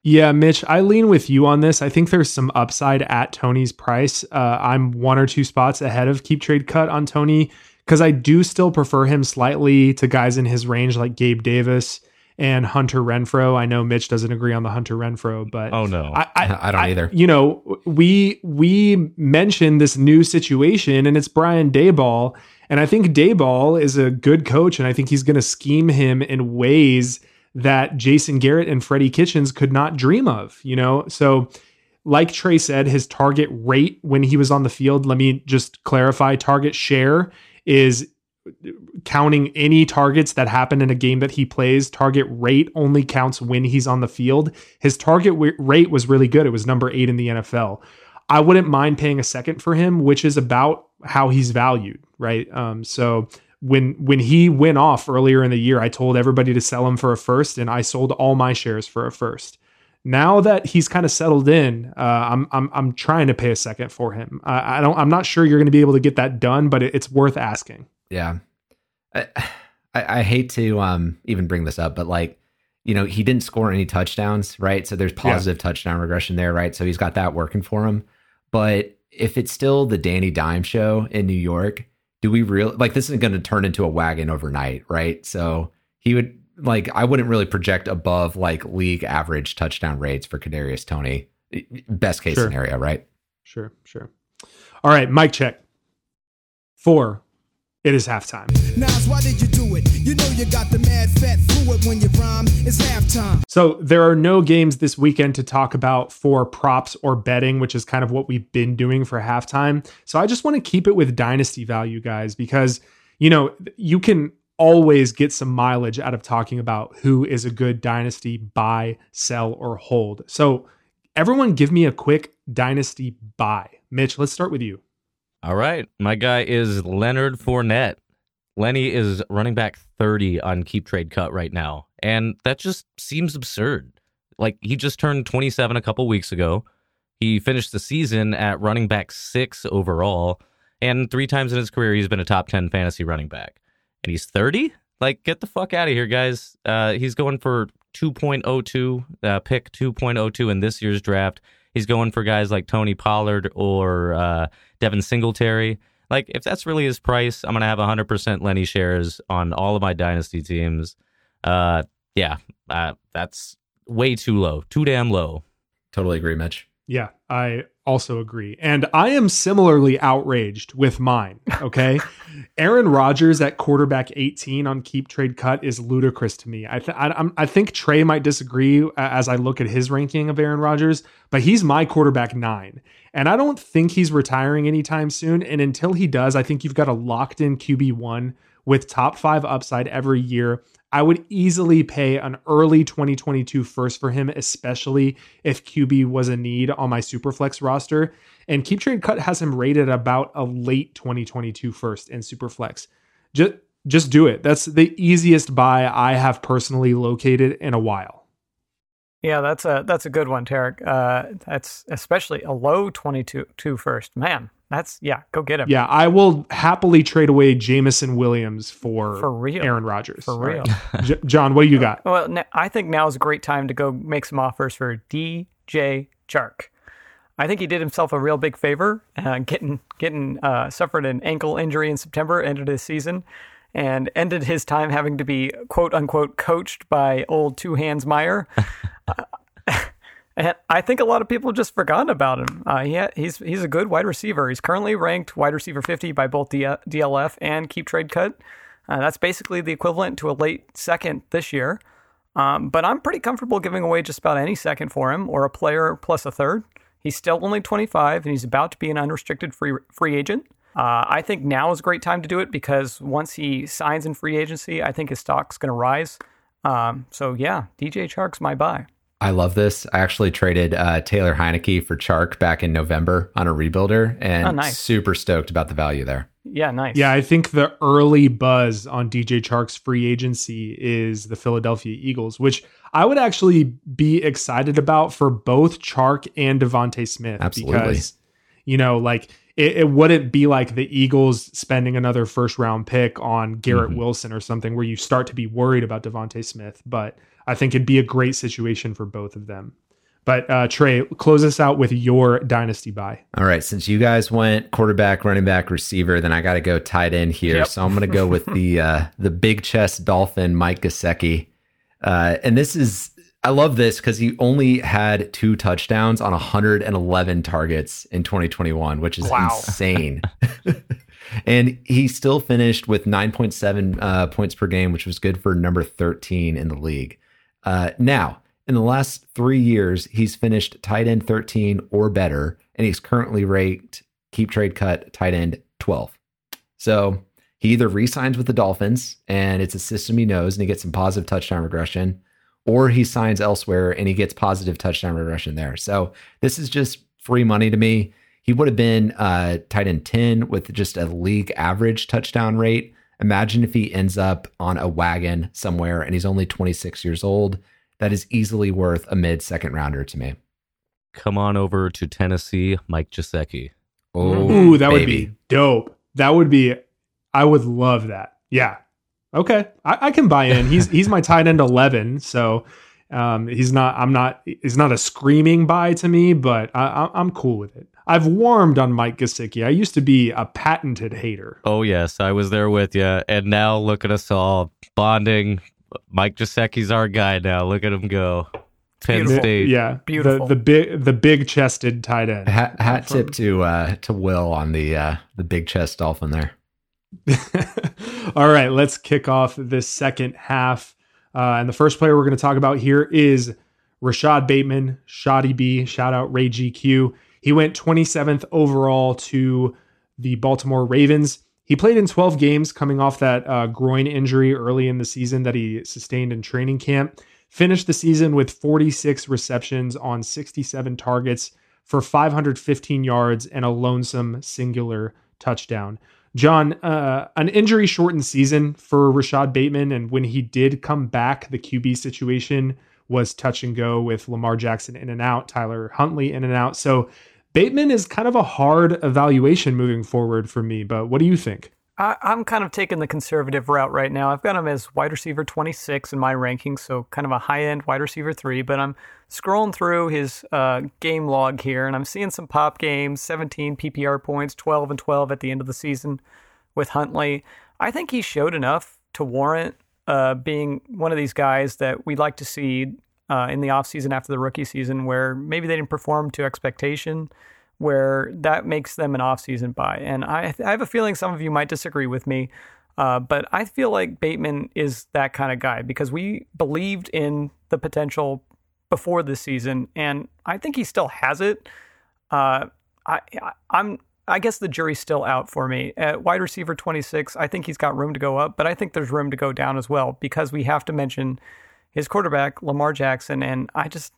Yeah, Mitch, I lean with you on this. I think there's some upside at Toney's price. Uh, I'm one or two spots ahead of Keep Trade Cut on Toney because I do still prefer him slightly to guys in his range like Gabe Davis and Hunter Renfrow. I know Mitch doesn't agree on the Hunter Renfrow, but Oh no. I, I, I don't either. You know, we we mentioned this new situation, and it's Brian Daboll, and I think Daboll is a good coach, and I think he's going to scheme him in ways that Jason Garrett and Freddie Kitchens could not dream of. You know, so like Trey said, his target rate when he was on the field. Let me just clarify: target share is counting any targets that happen in a game that he plays. Target rate only counts when he's on the field. His target w- rate was really good. It was number eight in the NFL. I wouldn't mind paying a second for him, which is about how he's valued, right? Um, so when when he went off earlier in the year, I told everybody to sell him for a first, and I sold all my shares for a first. Now that he's kind of settled in, uh, I'm I'm I'm trying to pay a second for him. I, I don't. I'm not sure you're going to be able to get that done, but it, it's worth asking. Yeah, I, I, I hate to um even bring this up, but like you know he didn't score any touchdowns, right? So there's positive yeah. touchdown regression there, right? So he's got that working for him. But if it's still the Danny Dime show in New York, do we really like this isn't going to turn into a wagon overnight, right? So he would like I wouldn't really project above like league average touchdown rates for Kadarius Toney. Best case sure. scenario, right? Sure, sure. All right, mic check. Four. It is halftime. Nas, why did you do it? You know you got the mad fat fluid when you rhyme. It's halftime. So there are no games this weekend to talk about for props or betting, which is kind of what we've been doing for halftime. So I just want to keep it with dynasty value, guys, because you know you can always get some mileage out of talking about who is a good dynasty buy, sell, or hold. So everyone, give me a quick dynasty buy. Mitch, let's start with you. All right. My guy is Leonard Fournette. Lenny is running back 30 on keep trade cut right now. And that just seems absurd. Like he just turned 27 a couple weeks ago. He finished the season at running back six overall. And three times in his career, he's been a top 10 fantasy running back. And he's 30? Like, get the fuck out of here, guys. Uh, he's going for 2.02, uh, pick 2.02 in this year's draft. He's going for guys like Tony Pollard or uh, Devin Singletary. Like, if that's really his price, I'm going to have 100% Lenny shares on all of my dynasty teams. Uh, yeah, uh, that's way too low, too damn low. Totally agree, Mitch. Yeah, I also agree. And I am similarly outraged with mine. Okay. Aaron Rodgers at quarterback 18 on keep trade cut is ludicrous to me. I, th- I, I, think Trey might disagree uh, as I look at his ranking of Aaron Rodgers, but he's my quarterback nine. And I don't think he's retiring anytime soon. And until he does, I think you've got a locked in QB1 with top five upside every year I would easily pay an early 2022 first for him, especially if QB was a need on my Superflex roster. And Keep Trade Cut has him rated about a late 2022 first in Superflex. Just just do it. That's the easiest buy I have personally located in a while. Yeah, that's a that's a good one, Tarek. Uh, that's especially a low 22 first. Man, that's yeah, go get him. Yeah, I will happily trade away Jameson Williams for for real. Aaron Rodgers. For real. Right. J- John, what do you got? Well, I think now is a great time to go make some offers for DJ Chark. I think he did himself a real big favor, uh, getting getting uh, suffered an ankle injury in September, ended his season, and ended his time having to be quote unquote coached by old Two Hands Meyer. uh, and I think a lot of people have just forgotten about him. Uh, he he's he's a good wide receiver. He's currently ranked wide receiver 50 by both DLF and Keep Trade Cut. Uh, that's basically the equivalent to a late second this year. Um, but I'm pretty comfortable giving away just about any second for him or a player plus a third. He's still only 25 and he's about to be an unrestricted free free agent. Uh, I think now is a great time to do it because once he signs in free agency, I think his stock's going to rise. Um, so yeah, DJ Chark's my buy. I love this. I actually traded uh, Taylor Heinicke for Chark back in November on a rebuilder, and oh, nice. super stoked about the value there. Yeah, nice. Yeah, I think the early buzz on DJ Chark's free agency is the Philadelphia Eagles, which I would actually be excited about for both Chark and DeVonta Smith. Absolutely. Because, you know, like it, it, wouldn't be like the Eagles spending another first round pick on Garrett mm-hmm. Wilson or something where you start to be worried about DeVonta Smith. But I think it'd be a great situation for both of them. But uh, Trey, close us out with your dynasty buy. All right, since you guys went quarterback, running back, receiver, then I got to go tight end here. Yep. So I'm going to go with the uh, the big chest dolphin, Mike Gesicki. Uh, and this is I love this because he only had two touchdowns on 111 targets in 2021, which is wow. insane. and he still finished with 9.7 uh, points per game, which was good for number 13 in the league. Uh, now, in the last three years, he's finished tight end 13 or better, and he's currently ranked keep trade cut tight end 12. So he either re-signs with the Dolphins, and it's a system he knows, and he gets some positive touchdown regression, or he signs elsewhere and he gets positive touchdown regression there. So this is just free money to me. He would have been uh, tight end 10 with just a league average touchdown rate Imagine if he ends up on a wagon somewhere and he's only 26 years old. That is easily worth a mid second rounder to me. Come on over to Tennessee, Mike Gesicki. Oh, Ooh, that would be dope. That would be. I would love that. Yeah. Okay, I, I can buy in. He's he's my tight end eleven, so um, he's not. I'm not. He's not a screaming buy to me, but I, I, I'm cool with it. I've warmed on Mike Gesicki. I used to be a patented hater. Oh yes, I was there with you, and now look at us all bonding. Mike Gesicki's our guy now. Look at him go. Penn beautiful. State. Yeah, Beautiful. The, the big the big chested tight end. Hat, hat tip to uh, to Will on the uh, the big chest dolphin there. All right, let's kick off this second half. Uh, and the first player we're going to talk about here is Rashod Bateman, Shoddy B. Shout out Ray GQ. He went 27th overall to the Baltimore Ravens. He played in 12 games coming off that uh, groin injury early in the season that he sustained in training camp. Finished the season with 46 receptions on 67 targets for 515 yards and a lonesome singular touchdown. John, uh, an injury shortened season for Rashod Bateman. And when he did come back, the QB situation was touch and go with Lamar Jackson in and out, Tyler Huntley in and out. So Bateman is kind of a hard evaluation moving forward for me. But what do you think? I, I'm kind of taking the conservative route right now. I've got him as wide receiver 26 in my ranking, so kind of a high end wide receiver three. But I'm scrolling through his uh, game log here, and I'm seeing some pop games 17 PPR points, 12 and 12 at the end of the season with Huntley. I think he showed enough to warrant uh, being one of these guys that we'd like to see uh, in the offseason after the rookie season, where maybe they didn't perform to expectation where that makes them an off-season buy. And I, I have a feeling some of you might disagree with me, uh, but I feel like Bateman is that kind of guy because we believed in the potential before this season, and I think he still has it. Uh, I, I'm. I guess the jury's still out for me. At wide receiver 26, I think he's got room to go up, but I think there's room to go down as well because we have to mention his quarterback, Lamar Jackson, and I just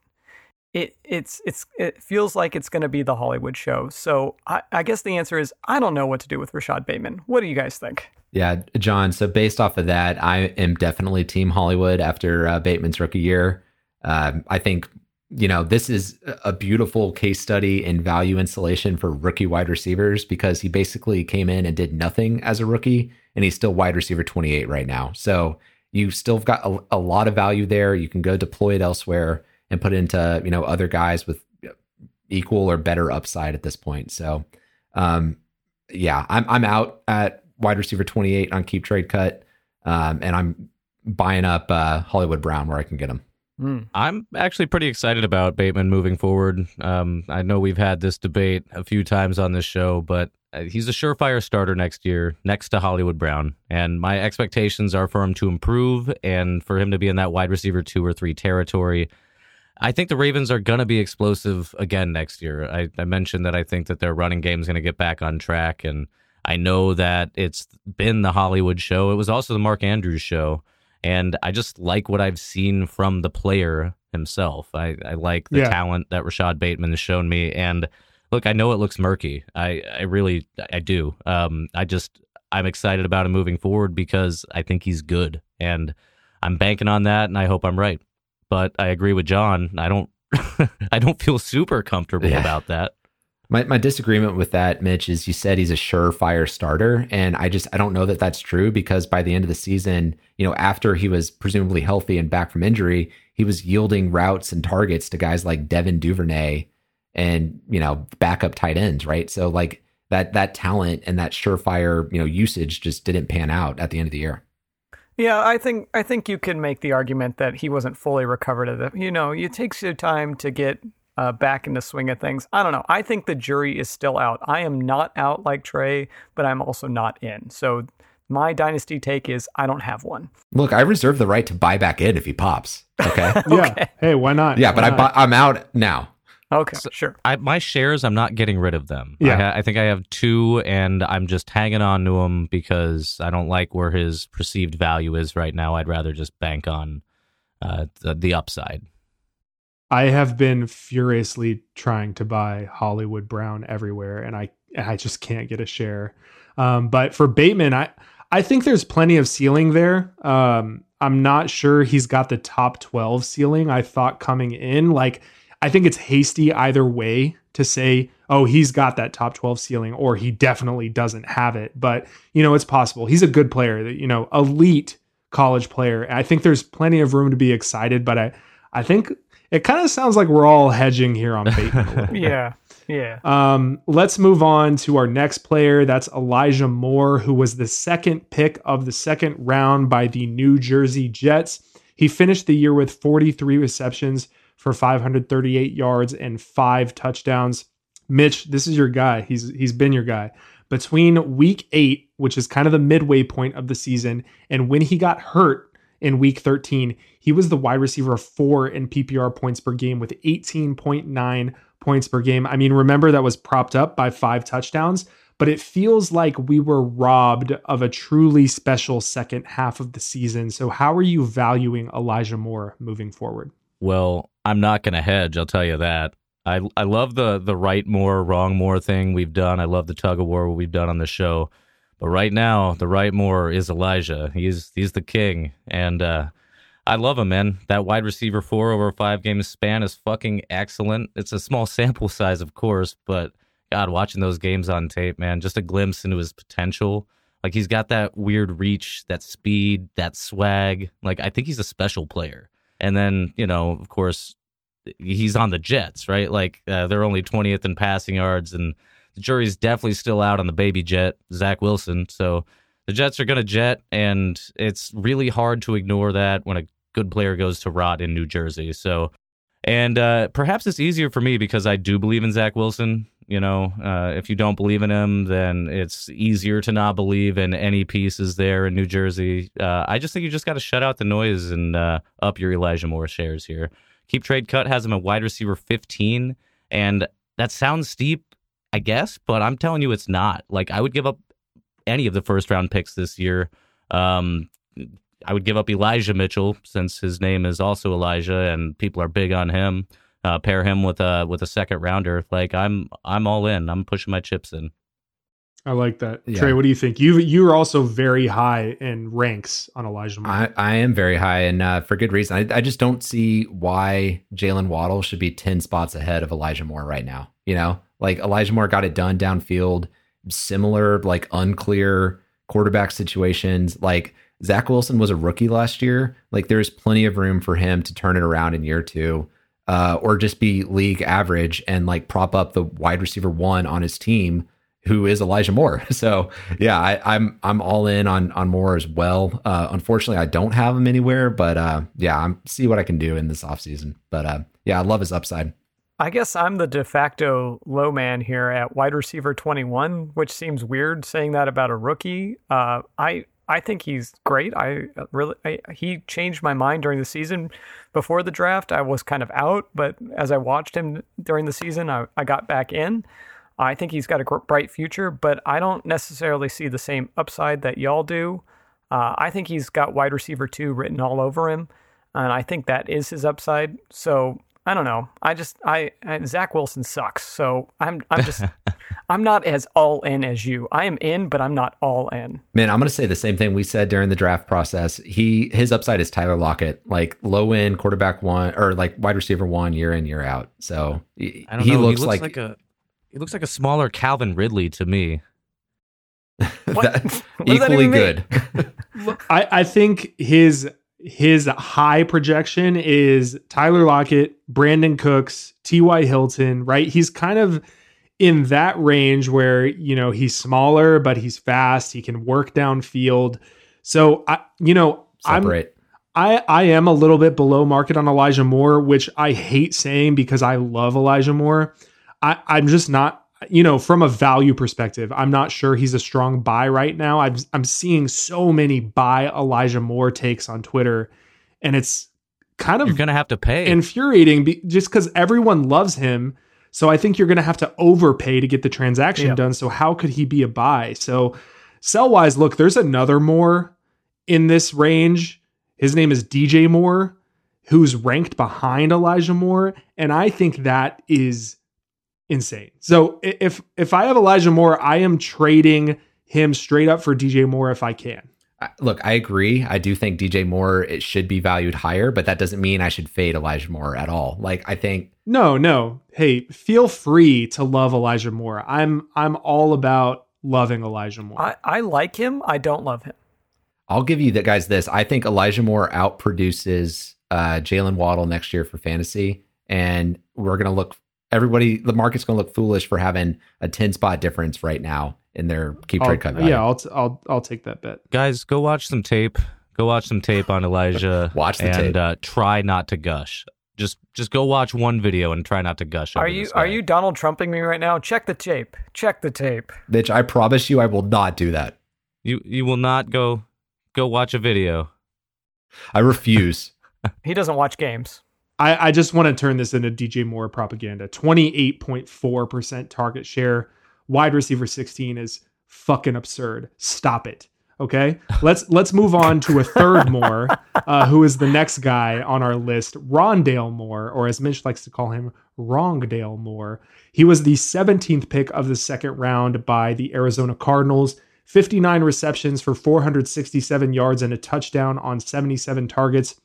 it it's it's it feels like it's going to be the Hollywood show. So I, I guess the answer is I don't know what to do with Rashod Bateman. What do you guys think? Yeah, John. So based off of that, I am definitely Team Hollywood after uh, Bateman's rookie year. Um, I think you know this is a beautiful case study in value insulation for rookie wide receivers because he basically came in and did nothing as a rookie, and he's still wide receiver 28 right now. So you still got a, a lot of value there. You can go deploy it elsewhere and put it into you know other guys with equal or better upside at this point. So um, yeah, I'm I'm out at wide receiver 28 on keep trade cut, um, and I'm buying up uh, Hollywood Brown where I can get him. Mm. I'm actually pretty excited about Bateman moving forward. Um, I know we've had this debate a few times on this show, but uh, he's a surefire starter next year, next to Hollywood Brown. And my expectations are for him to improve and for him to be in that wide receiver two or three territory. I think the Ravens are going to be explosive again next year. I, I mentioned that I think that their running game is going to get back on track. And I know that it's been the Hollywood show. It was also the Mark Andrews show. And I just like what I've seen from the player himself. I, I like the Yeah. talent that Rashod Bateman has shown me. And look, I know it looks murky. I, I really, I do. Um, I just, I'm excited about him moving forward because I think he's good. And I'm banking on that. And I hope I'm right. But I agree with John. I don't, I don't feel super comfortable Yeah. about that. My my disagreement with that, Mitch, is you said he's a surefire starter, and I just I don't know that that's true because by the end of the season, you know, after he was presumably healthy and back from injury, he was yielding routes and targets to guys like Devin Duvernay and you know backup tight ends, right? So like that that talent and that surefire you know usage just didn't pan out at the end of the year. Yeah, I think I think you can make the argument that he wasn't fully recovered of it. You know, it takes you time to get uh, back in the swing of things. I don't know. I think the jury is still out. I am not out like Trey, but I'm also not in. So my dynasty take is I don't have one. Look, I reserve the right to buy back in if he pops. Okay. Yeah. Hey, why not? yeah, but Why I not? bu- I'm out now. Okay, sure. I, my shares, I'm not getting rid of them. Yeah. I, ha- I think I have two, and I'm just hanging on to them because I don't like where his perceived value is right now. I'd rather just bank on uh, the, the upside. I have been furiously trying to buy Hollywood Brown everywhere, and I I just can't get a share. Um, but for Bateman, I I think there's plenty of ceiling there. Um, I'm not sure he's got the top 12 ceiling. I thought coming in, like, I think it's hasty either way to say, oh, he's got that top 12 ceiling or he definitely doesn't have it. But, you know, it's possible. He's a good player, you know, elite college player. I think there's plenty of room to be excited, but I, I think it kind of sounds like we're all hedging here on Bateman. yeah. Yeah. Um, let's move on to our next player. That's Elijah Moore, who was the second pick of the second round by the New Jersey Jets. He finished the year with 43 receptions for 538 yards and five touchdowns. Mitch, this is your guy. He's he's been your guy. Between week 8, which is kind of the midway point of the season, and when he got hurt in week 13, he was the wide receiver 4 in PPR points per game with 18.9 points per game. I mean, remember that was propped up by five touchdowns, but it feels like we were robbed of a truly special second half of the season. So, how are you valuing Elijah Moore moving forward? Well, I'm not going to hedge. I'll tell you that. I I love the the right more wrong more thing we've done. I love the tug of war we've done on the show. But right now, the right more is Elijah. He's he's the king, and uh, I love him, man. That wide receiver four over five game span is fucking excellent. It's a small sample size, of course, but God, watching those games on tape, man, just a glimpse into his potential. Like he's got that weird reach, that speed, that swag. Like I think he's a special player. And then, you know, of course, he's on the Jets, right? Like uh, they're only 20th in passing yards, and the jury's definitely still out on the baby jet, Zach Wilson. So the Jets are going to jet, and it's really hard to ignore that when a good player goes to rot in New Jersey. So, and uh, perhaps it's easier for me because I do believe in Zach Wilson. You know, uh, if you don't believe in him, then it's easier to not believe in any pieces there in New Jersey. Uh, I just think you just got to shut out the noise and uh, up your Elijah Moore shares here. Keep Trade Cut has him a wide receiver 15, and that sounds steep, I guess, but I'm telling you it's not. Like, I would give up any of the first round picks this year. Um, I would give up Elijah Mitchell since his name is also Elijah and people are big on him. Uh, pair him with a with a second rounder. Like I'm I'm all in. I'm pushing my chips in. I like that. Yeah. Trey, what do you think? You you are also very high in ranks on Elijah Moore. I, I am very high, and uh, for good reason. I, I just don't see why Jaylen Waddle should be ten spots ahead of Elijah Moore right now. You know, like Elijah Moore got it done downfield. Similar, like unclear quarterback situations. Like Zach Wilson was a rookie last year. Like there's plenty of room for him to turn it around in year two, uh, or just be league average and like prop up the wide receiver one on his team, who is Elijah Moore. So yeah, I, am I'm, I'm all in on on Moore as well. Uh, unfortunately, I don't have him anywhere, but uh, yeah, I'm see what I can do in this offseason. But uh, yeah, I love his upside. I guess I'm the de facto low man here at wide receiver 21, which seems weird saying that about a rookie. Uh, I I think he's great. I uh, really I, he changed my mind during the season. Before the draft, I was kind of out, but as I watched him during the season, I, I got back in. I think he's got a bright future, but I don't necessarily see the same upside that y'all do. Uh, I think he's got wide receiver two written all over him, and I think that is his upside. So I don't know. I just I, I Zach Wilson sucks. So I'm I'm just I'm not as all in as you. I am in, but I'm not all in. Man, I'm gonna say the same thing we said during the draft process. He his upside is Tyler Lockett, like low end quarterback one or like wide receiver one year in year out. So he, he looks, he looks like, like a he looks like a smaller Calvin Ridley to me. that, equally good. I, I think his his high projection is Tyler Lockett, Brandin Cooks, T.Y. Hilton, right? He's kind of in that range where, you know, he's smaller, but he's fast. He can work downfield. So, I, you know, Separate. I'm, I, I am a little bit below market on Elijah Moore, which I hate saying because I love Elijah Moore. I, I'm just not you know, from a value perspective, I'm not sure he's a strong buy right now. I'm I'm seeing so many buy Elijah Moore takes on Twitter, and it's kind of you're gonna have to pay infuriating be, just because everyone loves him. So I think you're gonna have to overpay to get the transaction yeah. done. So how could he be a buy? So sell wise, look, there's another Moore in this range. His name is DJ Moore, who's ranked behind Elijah Moore, and I think that is insane. So if if I have Elijah Moore, I am trading him straight up for DJ Moore if I can. Look, I agree. I do think DJ Moore it should be valued higher, but that doesn't mean I should fade Elijah Moore at all. Like I think No, no. Hey, feel free to love Elijah Moore. I'm I'm all about loving Elijah Moore. I, I like him. I don't love him. I'll give you the guys this. I think Elijah Moore outproduces uh, Jaylen Waddle next year for fantasy, and we're gonna look. Everybody, the market's gonna look foolish for having a ten spot difference right now in their keep I'll- trade cut value. yeah, I'll, t- I'll I'll take that bet. Guys, go watch some tape. Go watch some tape on Elijah. Watch the and tape. Uh, try not to gush. Just just go watch one video and try not to gush. Are you are you Donald Trumping me right now? Check the tape. Check the tape. Bitch, I promise you, I will not do that. You you will not go go watch a video. I refuse. He doesn't watch games. I, I just want to turn this into DJ Moore propaganda. 28.4% target share. Wide receiver 16 is fucking absurd. Stop it. Okay. Let's let's move on to a third Moore, uh, who is the next guy on our list, Rondale Moore, or as Mitch likes to call him, Wrongdale Moore. He was the 17th pick of the second round by the Arizona Cardinals. 59 receptions for 467 yards and a touchdown on 77 targets.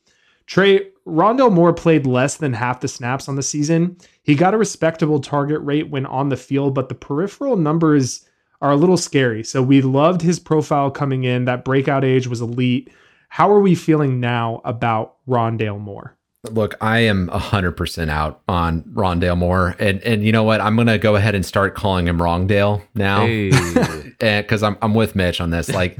Trey, Rondale Moore played less than half the snaps on the season. He got a respectable target rate when on the field, but the peripheral numbers are a little scary. So we loved his profile coming in. That breakout age was elite. How are we feeling now about Rondale Moore? Look, I am hundred percent out on Rondale Moore, and and you know what? I'm gonna go ahead and start calling him Wrongdale now, Hey. Eh, because I'm I'm with Mitch on this. Like,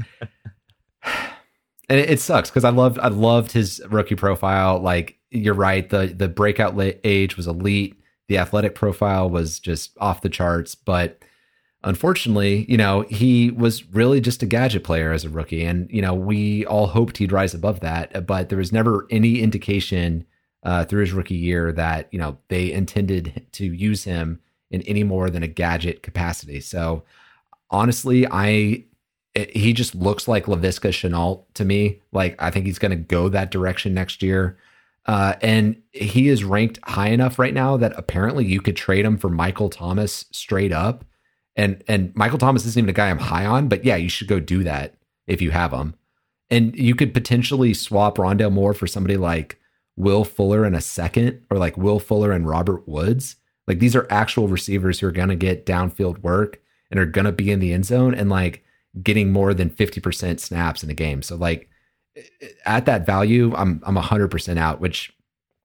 and it, it sucks because I loved I loved his rookie profile. Like, you're right. The the breakout age was elite. The athletic profile was just off the charts, but unfortunately, you know, he was really just a gadget player as a rookie. And, you know, we all hoped he'd rise above that, but there was never any indication uh, through his rookie year that, you know, they intended to use him in any more than a gadget capacity. So honestly, I. It, he just looks like Laviska Shenault to me. Like I think he's going to go that direction next year. Uh, and he is ranked high enough right now that apparently you could trade him for Michael Thomas straight up. And and Michael Thomas isn't even a guy I'm high on, but yeah, you should go do that if you have him. And you could potentially swap Rondale Moore for somebody like Will Fuller in a second, or like Will Fuller and Robert Woods. Like these are actual receivers who are going to get downfield work and are going to be in the end zone and like getting more than 50% snaps in a game. So like at that value, I'm I'm 100% out, which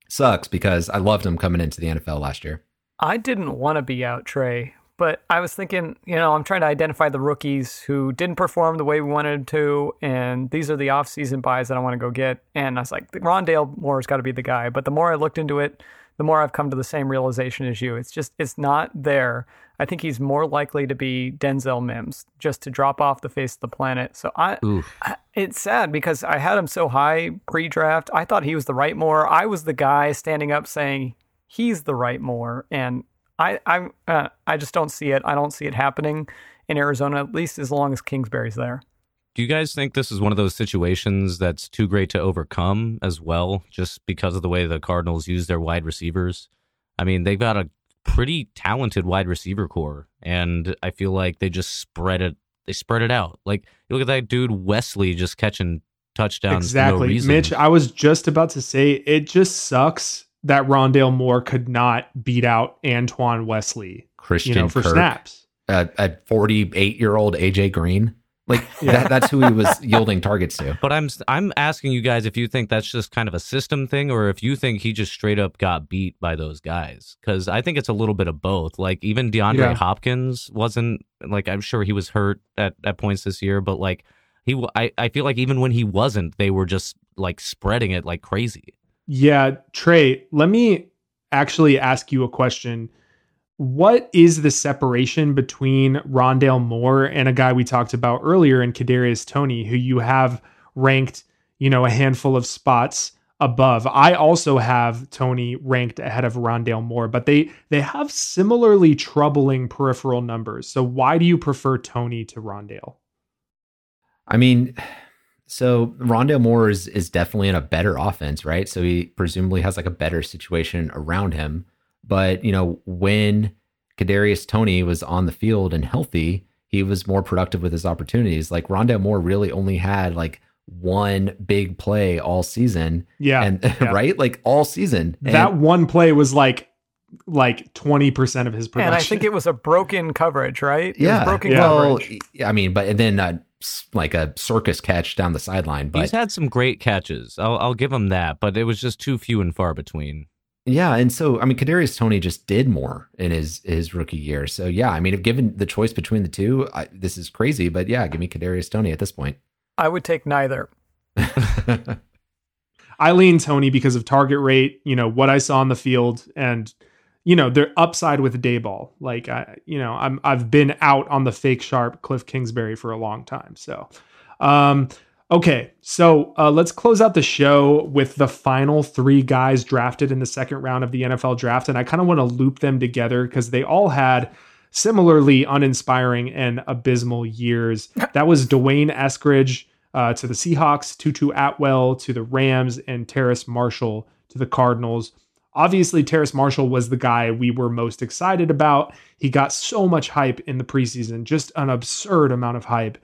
sucks because I loved him coming into the NFL last year. I didn't want to be out, Trey, but I was thinking, you know, I'm trying to identify the rookies who didn't perform the way we wanted to, and these are the off-season buys that I want to go get. And I was like, Rondale Moore's got to be the guy. But the more I looked into it, the more I've come to the same realization as you. It's just, it's not there. I think he's more likely to be Denzel Mims, just to drop off the face of the planet. So I, I- it's sad because I had him so high pre-draft. I thought he was the right more. I was the guy standing up saying he's the right more, and I, I, uh, I just don't see it. I don't see it happening in Arizona, at least as long as Kingsbury's there. Do you guys think this is one of those situations that's too great to overcome as well, just because of the way the Cardinals use their wide receivers? I mean, they've got a pretty talented wide receiver core, and I feel like they just spread it. They spread it out. Like you look at that dude Wesley just catching touchdowns. For no exactly. reason. Mitch, I was just about to say it just sucks that Rondale Moore could not beat out Antoine Wesley, Christian you know, for Kirk, snaps. a, a 48 year old AJ Green. Like that, that's who he was yielding targets to. But I'm I'm asking you guys if you think that's just kind of a system thing, or if you think he just straight up got beat by those guys. Because I think it's a little bit of both. Like even DeAndre Yeah. Hopkins wasn't like I'm sure he was hurt at, at points this year, but like he I, I feel like even when he wasn't, they were just like spreading it like crazy. Yeah, Trey, let me actually ask you a question. What is the separation between Rondale Moore and a guy we talked about earlier in Kadarius Toney, who you have ranked, you know, a handful of spots above? I also have Toney ranked ahead of Rondale Moore, but they they have similarly troubling peripheral numbers. So why do you prefer Toney to Rondale? I mean, so Rondale Moore is is definitely in a better offense, right? So he presumably has like a better situation around him. But you know, when Kadarius Toney was on the field and healthy, he was more productive with his opportunities. Like Rondale Moore really only had like one big play all season. Yeah. And yeah. right, like all season. And- that one play was like like 20% of his production. And I think it was a broken coverage, right? It was yeah, broken Yeah. well, coverage. I mean, but and then uh, like a circus catch down the sideline. But He's had some great catches. I'll, I'll give him that, but it was just too few and far between. Yeah, and so I mean, Kadarius Toney just did more in his his rookie year. So yeah, I mean, if given the choice between the two, I, this is crazy, but yeah, give me Kadarius Toney at this point. I would take neither. I lean Tony because of target rate, you know, what I saw on the field and you know, their upside with Daboll. Like I you know, I'm I've been out on the fake sharp Kliff Kingsbury for a long time. So um okay, so uh, let's close out the show with the final three guys drafted in the second round of the NFL draft. And I kind of want to loop them together because they all had similarly uninspiring and abysmal years. That was D'Wayne Eskridge uh, to the Seahawks, Tutu Atwell to the Rams, and Terrace Marshall to the Cardinals. Obviously, Terrace Marshall was the guy we were most excited about. He got so much hype in the preseason, just an absurd amount of hype.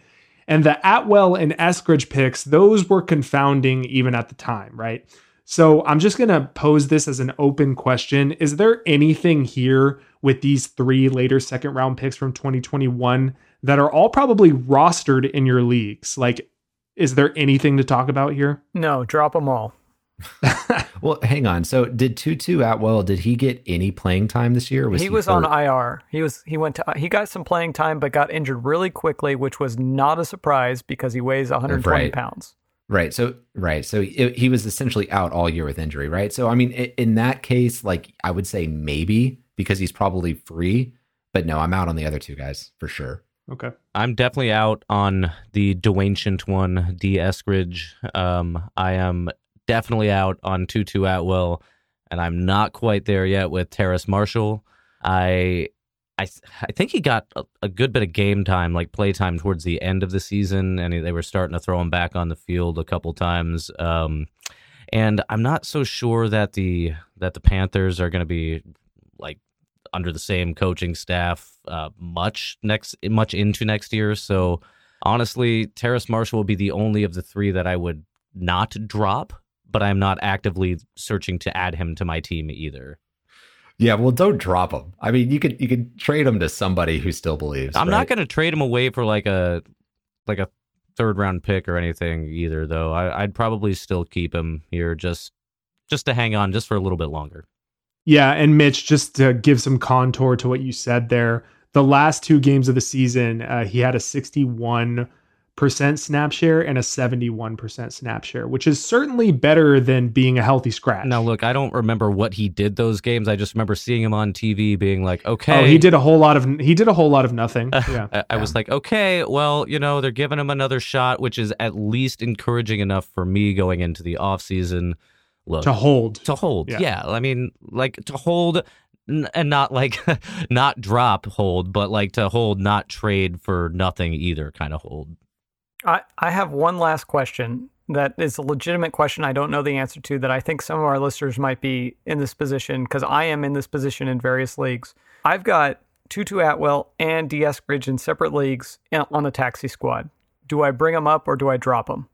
And the Atwell and Eskridge picks, those were confounding even at the time, right? So I'm just going to pose this as an open question. Is there anything here with these three later second round picks from 2021 that are all probably rostered in your leagues? Like, is there anything to talk about here? No, drop them all. well, hang on. So did Tutu Atwell? Did he get any playing time this year? Was he, he, was on? IR. He was he went to he got some playing time, but got injured really quickly, which was not a surprise because he weighs 120 Right. pounds. Right. So right. So he, he was essentially out all year with injury. Right. So I mean, in that case, like I would say maybe because he's probably free, but no, I'm out on the other two guys for sure. Okay. I'm definitely out on the D'Wayne one, D. Eskridge. Um, I am definitely out on Tutu Atwell, and I'm not quite there yet with Terrace Marshall. I, I, I think he got a, a good bit of game time, like play time, towards the end of the season, and they were starting to throw him back on the field a couple times. Um, and I'm not so sure that the that the Panthers are going to be like under the same coaching staff uh, much next much into next year. So honestly, Terrace Marshall will be the only of the three that I would not drop, but I'm not actively searching to add him to my team either. Yeah. Well, don't drop him. I mean, you could you could trade him to somebody who still believes. I'm not going to trade him away for like a like a third round pick or anything either, though. I, I'd probably still keep him here just just to hang on just for a little bit longer. Yeah, and Mitch, just to give some contour to what you said there, the last two games of the season, uh, he had a 61% snap share and a 71% snap share, which is certainly better than being a healthy scratch. Now, look, I don't remember what he did those games. I just remember seeing him on TV, being like, "Okay." Oh, he did a whole lot of he did a whole lot of nothing. Yeah. I, I was like, okay, well, you know, they're giving him another shot, which is at least encouraging enough for me going into the off season. Look, to hold. to hold, Yeah. yeah. I mean, like to hold, and not like not drop hold, but like to hold, not trade for nothing either, kind of hold. I, I have one last question that is a legitimate question I don't know the answer to that I think some of our listeners might be in this position because I am in this position in various leagues. I've got Tutu Atwell and D. Eskridge in separate leagues on the taxi squad. Do I bring them up or do I drop them?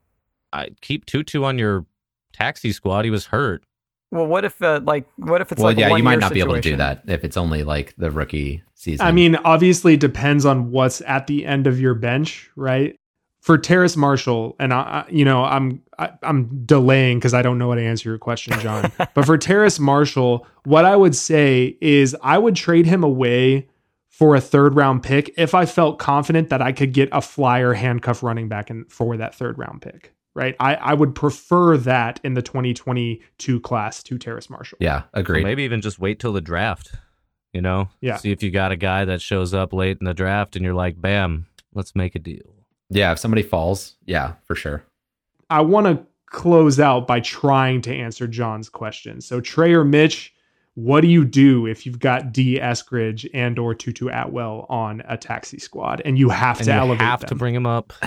I keep Tutu on your taxi squad. He was hurt. Well, what if uh, like what if it's well, like a yeah, you might not be able to do that if it's only like the rookie season. I mean, obviously, it depends on what's at the end of your bench, right? For Terrace Marshall, and I, I- you know, I'm I, I'm delaying because I don't know how to answer your question, John. but for Terrace Marshall, what I would say is I would trade him away for a third round pick if I felt confident that I could get a flyer handcuff running back in, for that third round pick. Right, I, I would prefer that in the 2022 class to Terrace Marshall. yeah, Or agreed. maybe even just wait till the draft. You know, Yeah. See if you got a guy that shows up late in the draft, and you're like, bam, let's make a deal. Yeah, if somebody falls, yeah, for sure. I want to close out by trying to answer John's question. So Trey or Mitch, what do you do if you've got D Eskridge and or Tutu Atwell on a taxi squad and you have And to you elevate have them? to bring him up.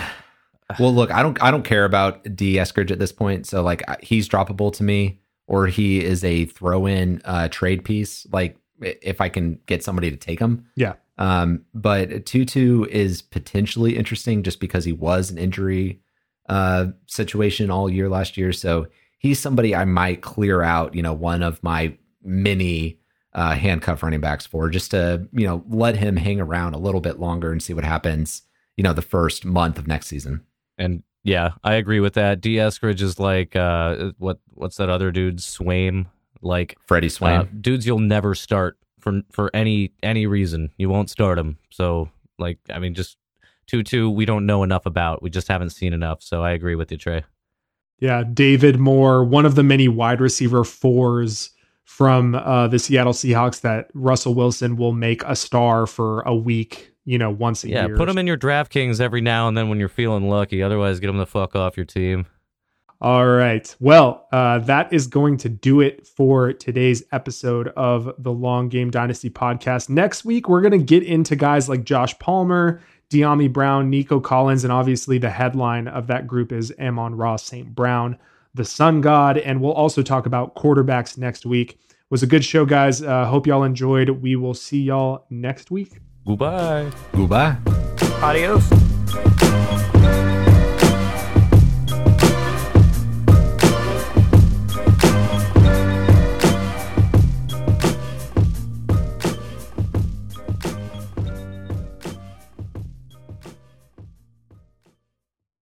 Well, look, I don't I don't care about D Eskridge at this point. So like he's droppable to me, or he is a throw in uh, trade piece. Like if I can get somebody to take him, Yeah. Um, but Tutu is potentially interesting just because he was an injury uh, situation all year last year. So he's somebody I might clear out, you know, one of my many uh, handcuff running backs for just to, you know, let him hang around a little bit longer and see what happens, you know, the first month of next season. And yeah, I agree with that. D. Eskridge is like uh, what what's that other dude? Swain, like Freddie Swain, uh, dudes you'll never start for for any any reason. You won't start him. So like, I mean, just Tutu, we don't know enough about. We just haven't seen enough. So I agree with you, Trey. Yeah, David Moore, one of the many wide receiver fours from uh, the Seattle Seahawks that Russell Wilson will make a star for a week, you know, once a yeah, year. put him in your DraftKings every now and then when you're feeling lucky. Otherwise, get him the fuck off your team. All right. Well, uh, that is going to do it for today's episode of the Long Game Dynasty podcast. Next week, we're going to get into guys like Josh Palmer, Dyami Brown, Nico Collins, and obviously the headline of that group is Amon-Ra St. Brown, the Sun God. And we'll also talk about quarterbacks next week. It was a good show, guys. Uh, hope y'all enjoyed. We will see y'all next week. Goodbye. Goodbye. Adios.